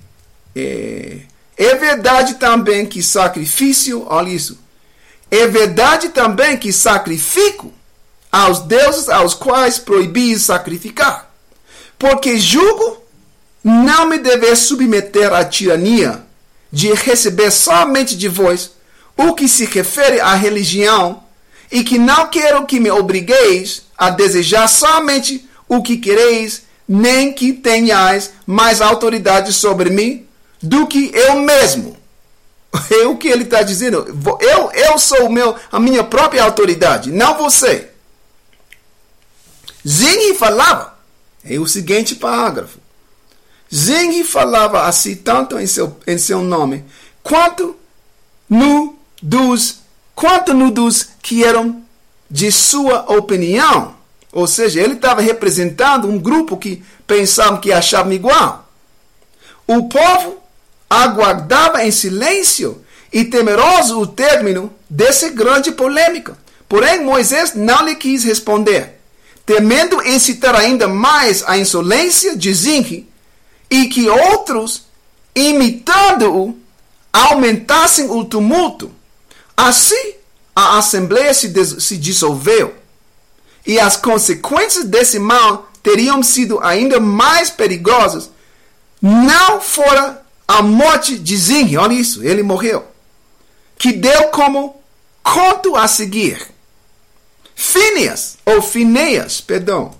é, é verdade também que sacrifício, olha isso, é verdade também que sacrifico aos deuses aos quais proibi sacrificar, porque julgo não me dever submeter à tirania de receber somente de vós o que se refere à religião e que não quero que me obrigueis a desejar somente o que quereis, nem que tenhais mais autoridade sobre mim do que eu mesmo. É o que ele está dizendo. Eu, eu sou meu, a minha própria autoridade, não você. Zing falava, é o seguinte parágrafo. Zing falava assim tanto em seu, em seu nome, quanto no dos, quanto no dos que eram de sua opinião. Ou seja, ele estava representando um grupo que pensavam que achavam igual. O povo aguardava em silêncio e temeroso o término dessa grande polêmica. Porém, Moisés não lhe quis responder, temendo incitar ainda mais a insolência de Zinque e que outros, imitando-o, aumentassem o tumulto. Assim, a assembleia se, se dissolveu e as consequências desse mal teriam sido ainda mais perigosas, não fora a morte de Zing, olha isso, ele morreu, que deu como conto a seguir. Phineas, ou Phineas, perdão.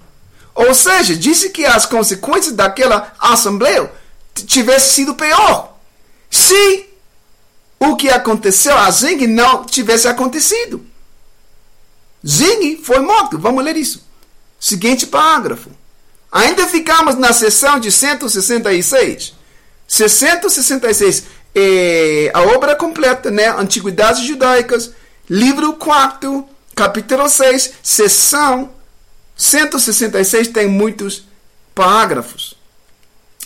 Ou seja, disse que as consequências daquela assembleia tivessem sido pior. Se o que aconteceu a Zing não tivesse acontecido. Zing foi morto. Vamos ler isso. Seguinte parágrafo. Ainda ficamos na seção de 166. 666 é a obra completa, né? Antiguidades Judaicas, livro 4, capítulo 6, seção 166 tem muitos parágrafos.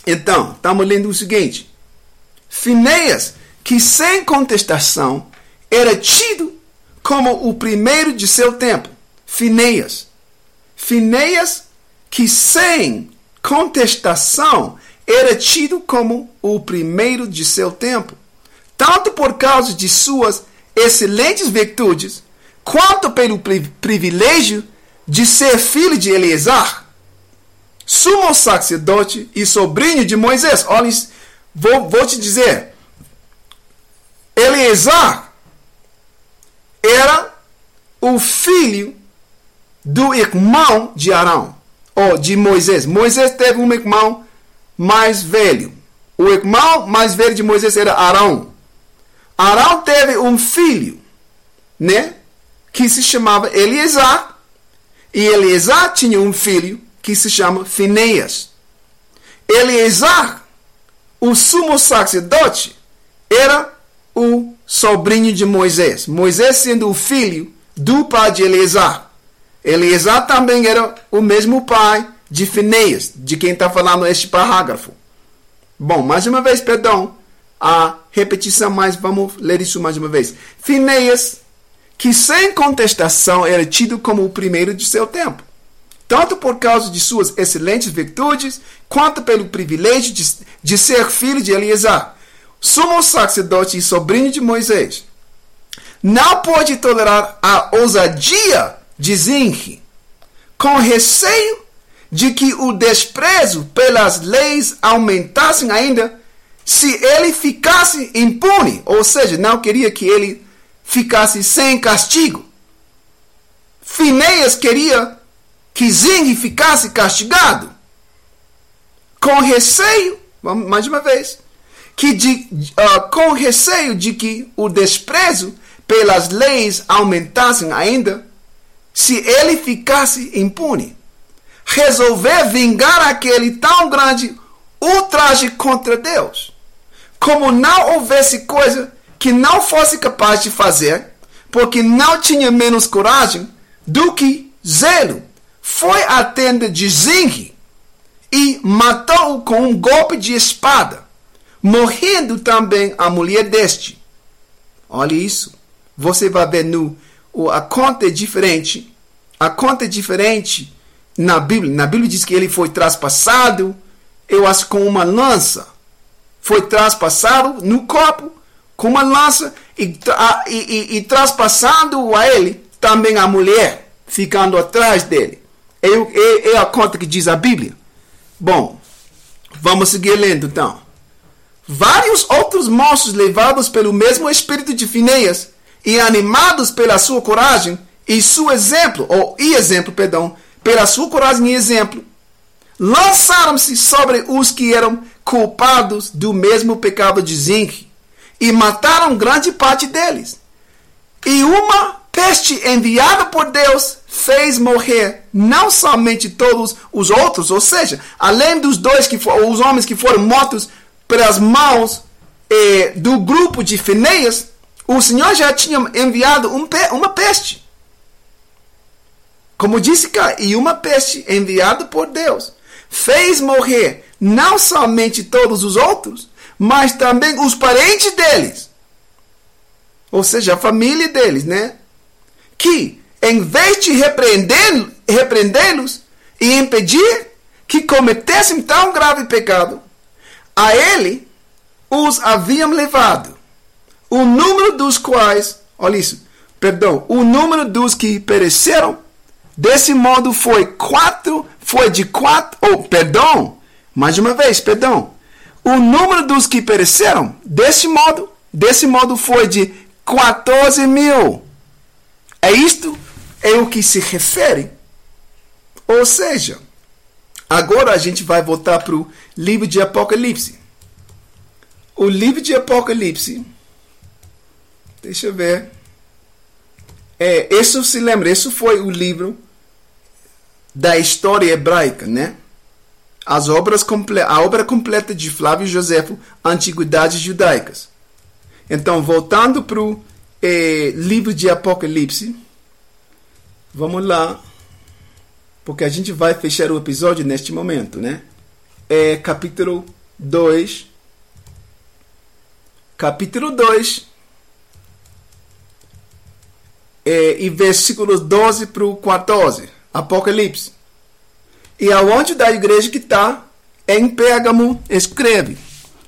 Então, estamos lendo o seguinte: Finéias, que sem contestação era tido como o primeiro de seu tempo. Finéias. Finéias, que sem contestação era tido como o primeiro de seu tempo, tanto por causa de suas excelentes virtudes, quanto pelo privilégio de ser filho de Eleazar, sumo sacerdote e sobrinho de Moisés. Olha, vou, vou te dizer, Eleazar era o filho do irmão de Arão, ou de Moisés. Moisés teve um irmão mais velho. O irmão mais velho de Moisés era Arão. Arão teve um filho, né? Que se chamava Eleazar. E Eleazar tinha um filho que se chama Fineas. Eleazar, o sumo sacerdote, era o sobrinho de Moisés. Moisés sendo o filho do pai de Eleazar. Eleazar também era o mesmo pai de Finéias, de quem está falando este parágrafo. Bom, mais uma vez, perdão, a repetição, mas vamos ler isso mais uma vez. Finéias, que sem contestação era tido como o primeiro de seu tempo, tanto por causa de suas excelentes virtudes, quanto pelo privilégio de, de ser filho de Eleazar, sumo sacerdote e sobrinho de Moisés. não pode tolerar a ousadia de Zinri, com receio de que o desprezo pelas leis aumentasse ainda se ele ficasse impune, ou seja, não queria que ele ficasse sem castigo. Fineias queria que Zing ficasse castigado, com receio, mais uma vez, que de, uh, com receio de que o desprezo pelas leis aumentassem ainda, se ele ficasse impune. Resolver vingar aquele tão grande ultraje contra Deus. Como não houvesse coisa que não fosse capaz de fazer, porque não tinha menos coragem do que zelo. Foi à tenda de Zingi e matou-o com um golpe de espada, morrendo também a mulher deste. Olha isso. Você vai ver no a conta é diferente. A conta é diferente na Bíblia. Na Bíblia diz que ele foi traspassado, eu acho com uma lança. Foi traspassado no corpo com uma lança e, e, e, e traspassando a ele também a mulher ficando atrás dele. É, é, é a conta que diz a Bíblia. Bom, vamos seguir lendo então. Vários outros monstros levados pelo mesmo espírito de Fineias e animados pela sua coragem e seu exemplo, ou e exemplo, perdão, pela sua coragem e exemplo, lançaram-se sobre os que eram culpados do mesmo pecado de Zinc e mataram grande parte deles. E uma peste enviada por Deus fez morrer não somente todos os outros, ou seja, além dos dois que foram, os homens que foram mortos pelas mãos eh, do grupo de Fineias, o Senhor já tinha enviado um, uma peste. Como disse cá, e uma peste enviada por Deus fez morrer não somente todos os outros, mas também os parentes deles. Ou seja, a família deles, né? Que, em vez de repreendê-los e impedir que cometessem tão grave pecado, a ele os haviam levado o número dos quais, olha isso, perdão, o número dos que pereceram, desse modo foi quatro, foi de quatro, oh, perdão, mais uma vez, perdão, o número dos que pereceram, desse modo, desse modo foi de 14 mil. É isto é o que se refere. Ou seja, agora a gente vai voltar para o livro de Apocalipse. O livro de Apocalipse Deixa eu ver. É, isso se lembra, isso foi o livro da história hebraica, né? As obras a obra completa de Flávio Josefo, Antiguidades Judaicas. Então, voltando para o é, livro de Apocalipse, vamos lá, porque a gente vai fechar o episódio neste momento, né? É capítulo 2. Capítulo 2 é, e versículos 12 para o 14, Apocalipse. E aonde da igreja que está, em Pérgamo, escreve: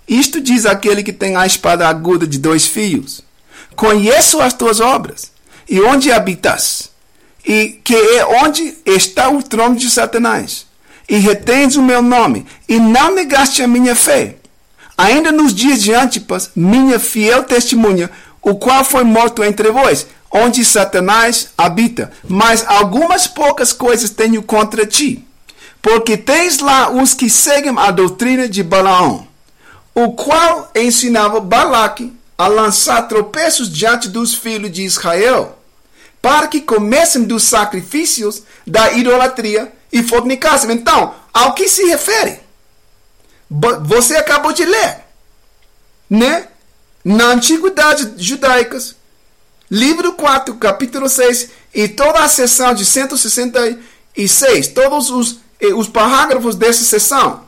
Isto diz aquele que tem a espada aguda de dois fios: Conheço as tuas obras, e onde habitas, e que é onde está o trono de Satanás, e retens o meu nome, e não negaste a minha fé. Ainda nos dias de Antipas, minha fiel testemunha, o qual foi morto entre vós, onde Satanás habita, mas algumas poucas coisas tenho contra ti. Porque tens lá os que seguem a doutrina de Balaão, o qual ensinava Balaque a lançar tropeços diante dos filhos de Israel, para que comessem dos sacrifícios da idolatria e fornicassem. Então, ao que se refere? Você acabou de ler, né? Na antiguidade judaica, livro 4, capítulo 6 e toda a sessão de 166, todos os, os parágrafos dessa sessão.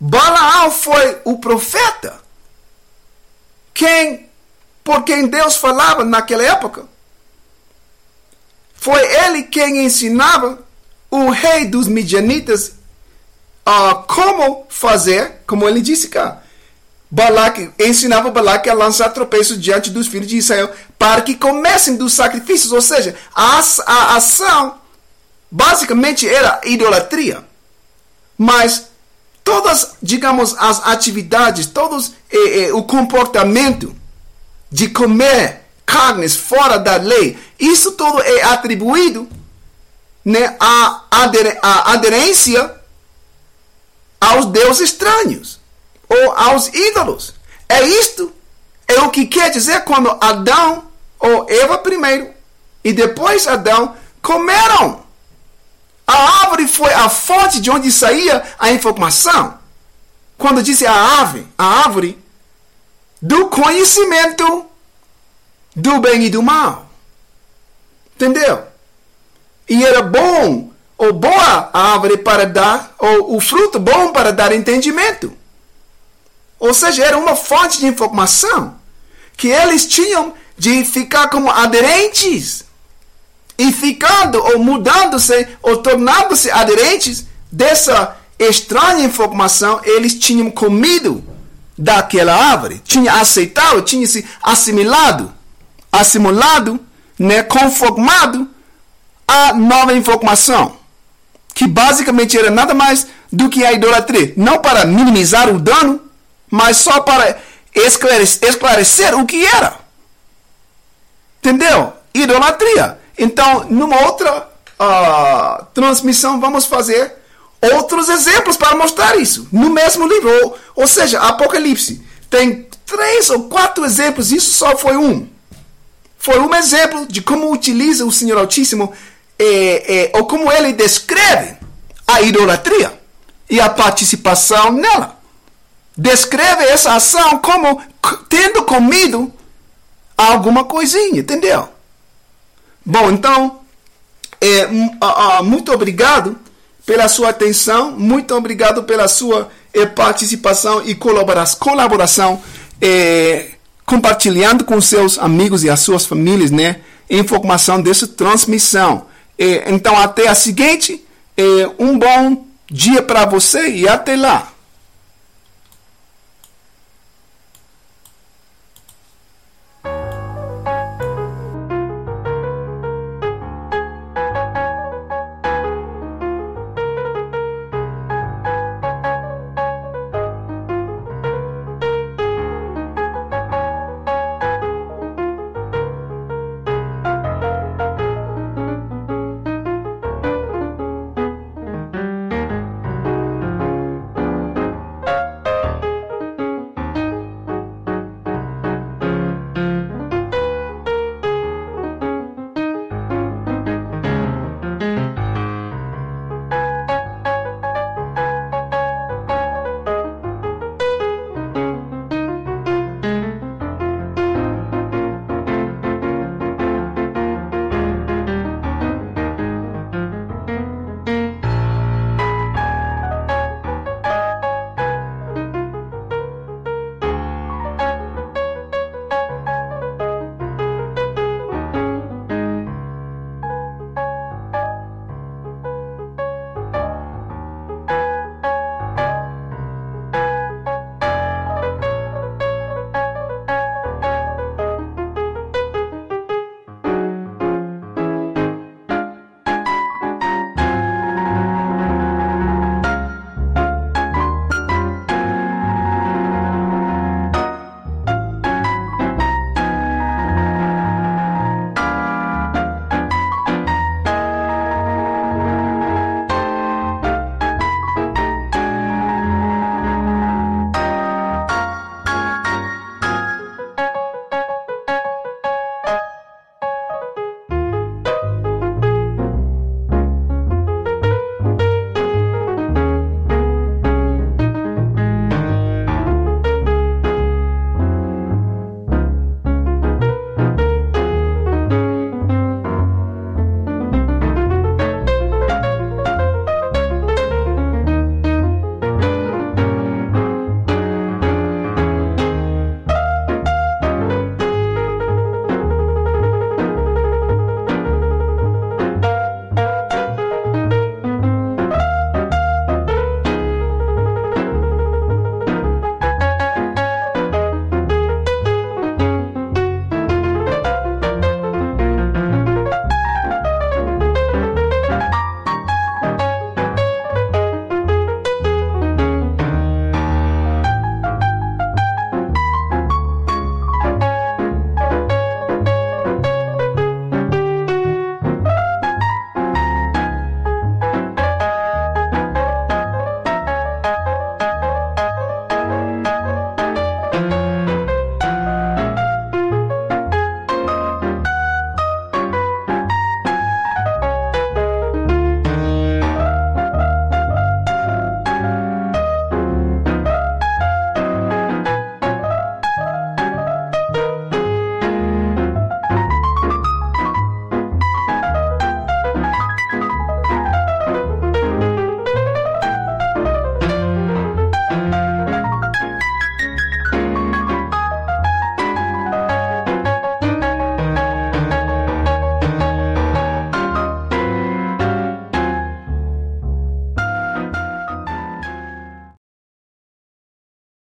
Balaão foi o profeta quem por quem Deus falava naquela época. Foi ele quem ensinava o rei dos midianitas uh, como fazer, como ele disse cá, Balaque ensinava Balaque a lançar tropeços diante dos filhos de Israel para que comecem dos sacrifícios, ou seja, a, a ação basicamente era idolatria. Mas todas, digamos, as atividades, todos eh, eh, o comportamento de comer carnes fora da lei, isso tudo é atribuído né, à, ader, à aderência aos deuses estranhos ou aos ídolos. É isto é o que quer dizer quando Adão ou Eva primeiro e depois Adão comeram. A árvore foi a fonte de onde saía a informação. Quando disse a ave, a árvore do conhecimento do bem e do mal. Entendeu? E era bom ou boa a árvore para dar, ou o fruto bom para dar entendimento. Ou seja, era uma fonte de informação que eles tinham de ficar como aderentes. E ficando ou mudando-se ou tornando-se aderentes dessa estranha informação, eles tinham comido daquela árvore, tinham aceitado, tinham se assimilado, assimilado, né, conformado à nova informação, que basicamente era nada mais do que a idolatria, não para minimizar o dano, mas só para esclarecer, esclarecer o que era. Entendeu? Idolatria. Então, numa outra uh, transmissão, vamos fazer outros exemplos para mostrar isso. No mesmo livro. Ou, ou seja, Apocalipse. Tem três ou quatro exemplos. Isso só foi um. Foi um exemplo de como utiliza o Senhor Altíssimo é, é, ou como ele descreve a idolatria e a participação nela descreve essa ação como tendo comido alguma coisinha, entendeu? Bom, então, é, muito obrigado pela sua atenção, muito obrigado pela sua é, participação e colaboração, é, compartilhando com seus amigos e as suas famílias, né, informação dessa transmissão. É, então, até a seguinte, é, um bom dia para você e até lá.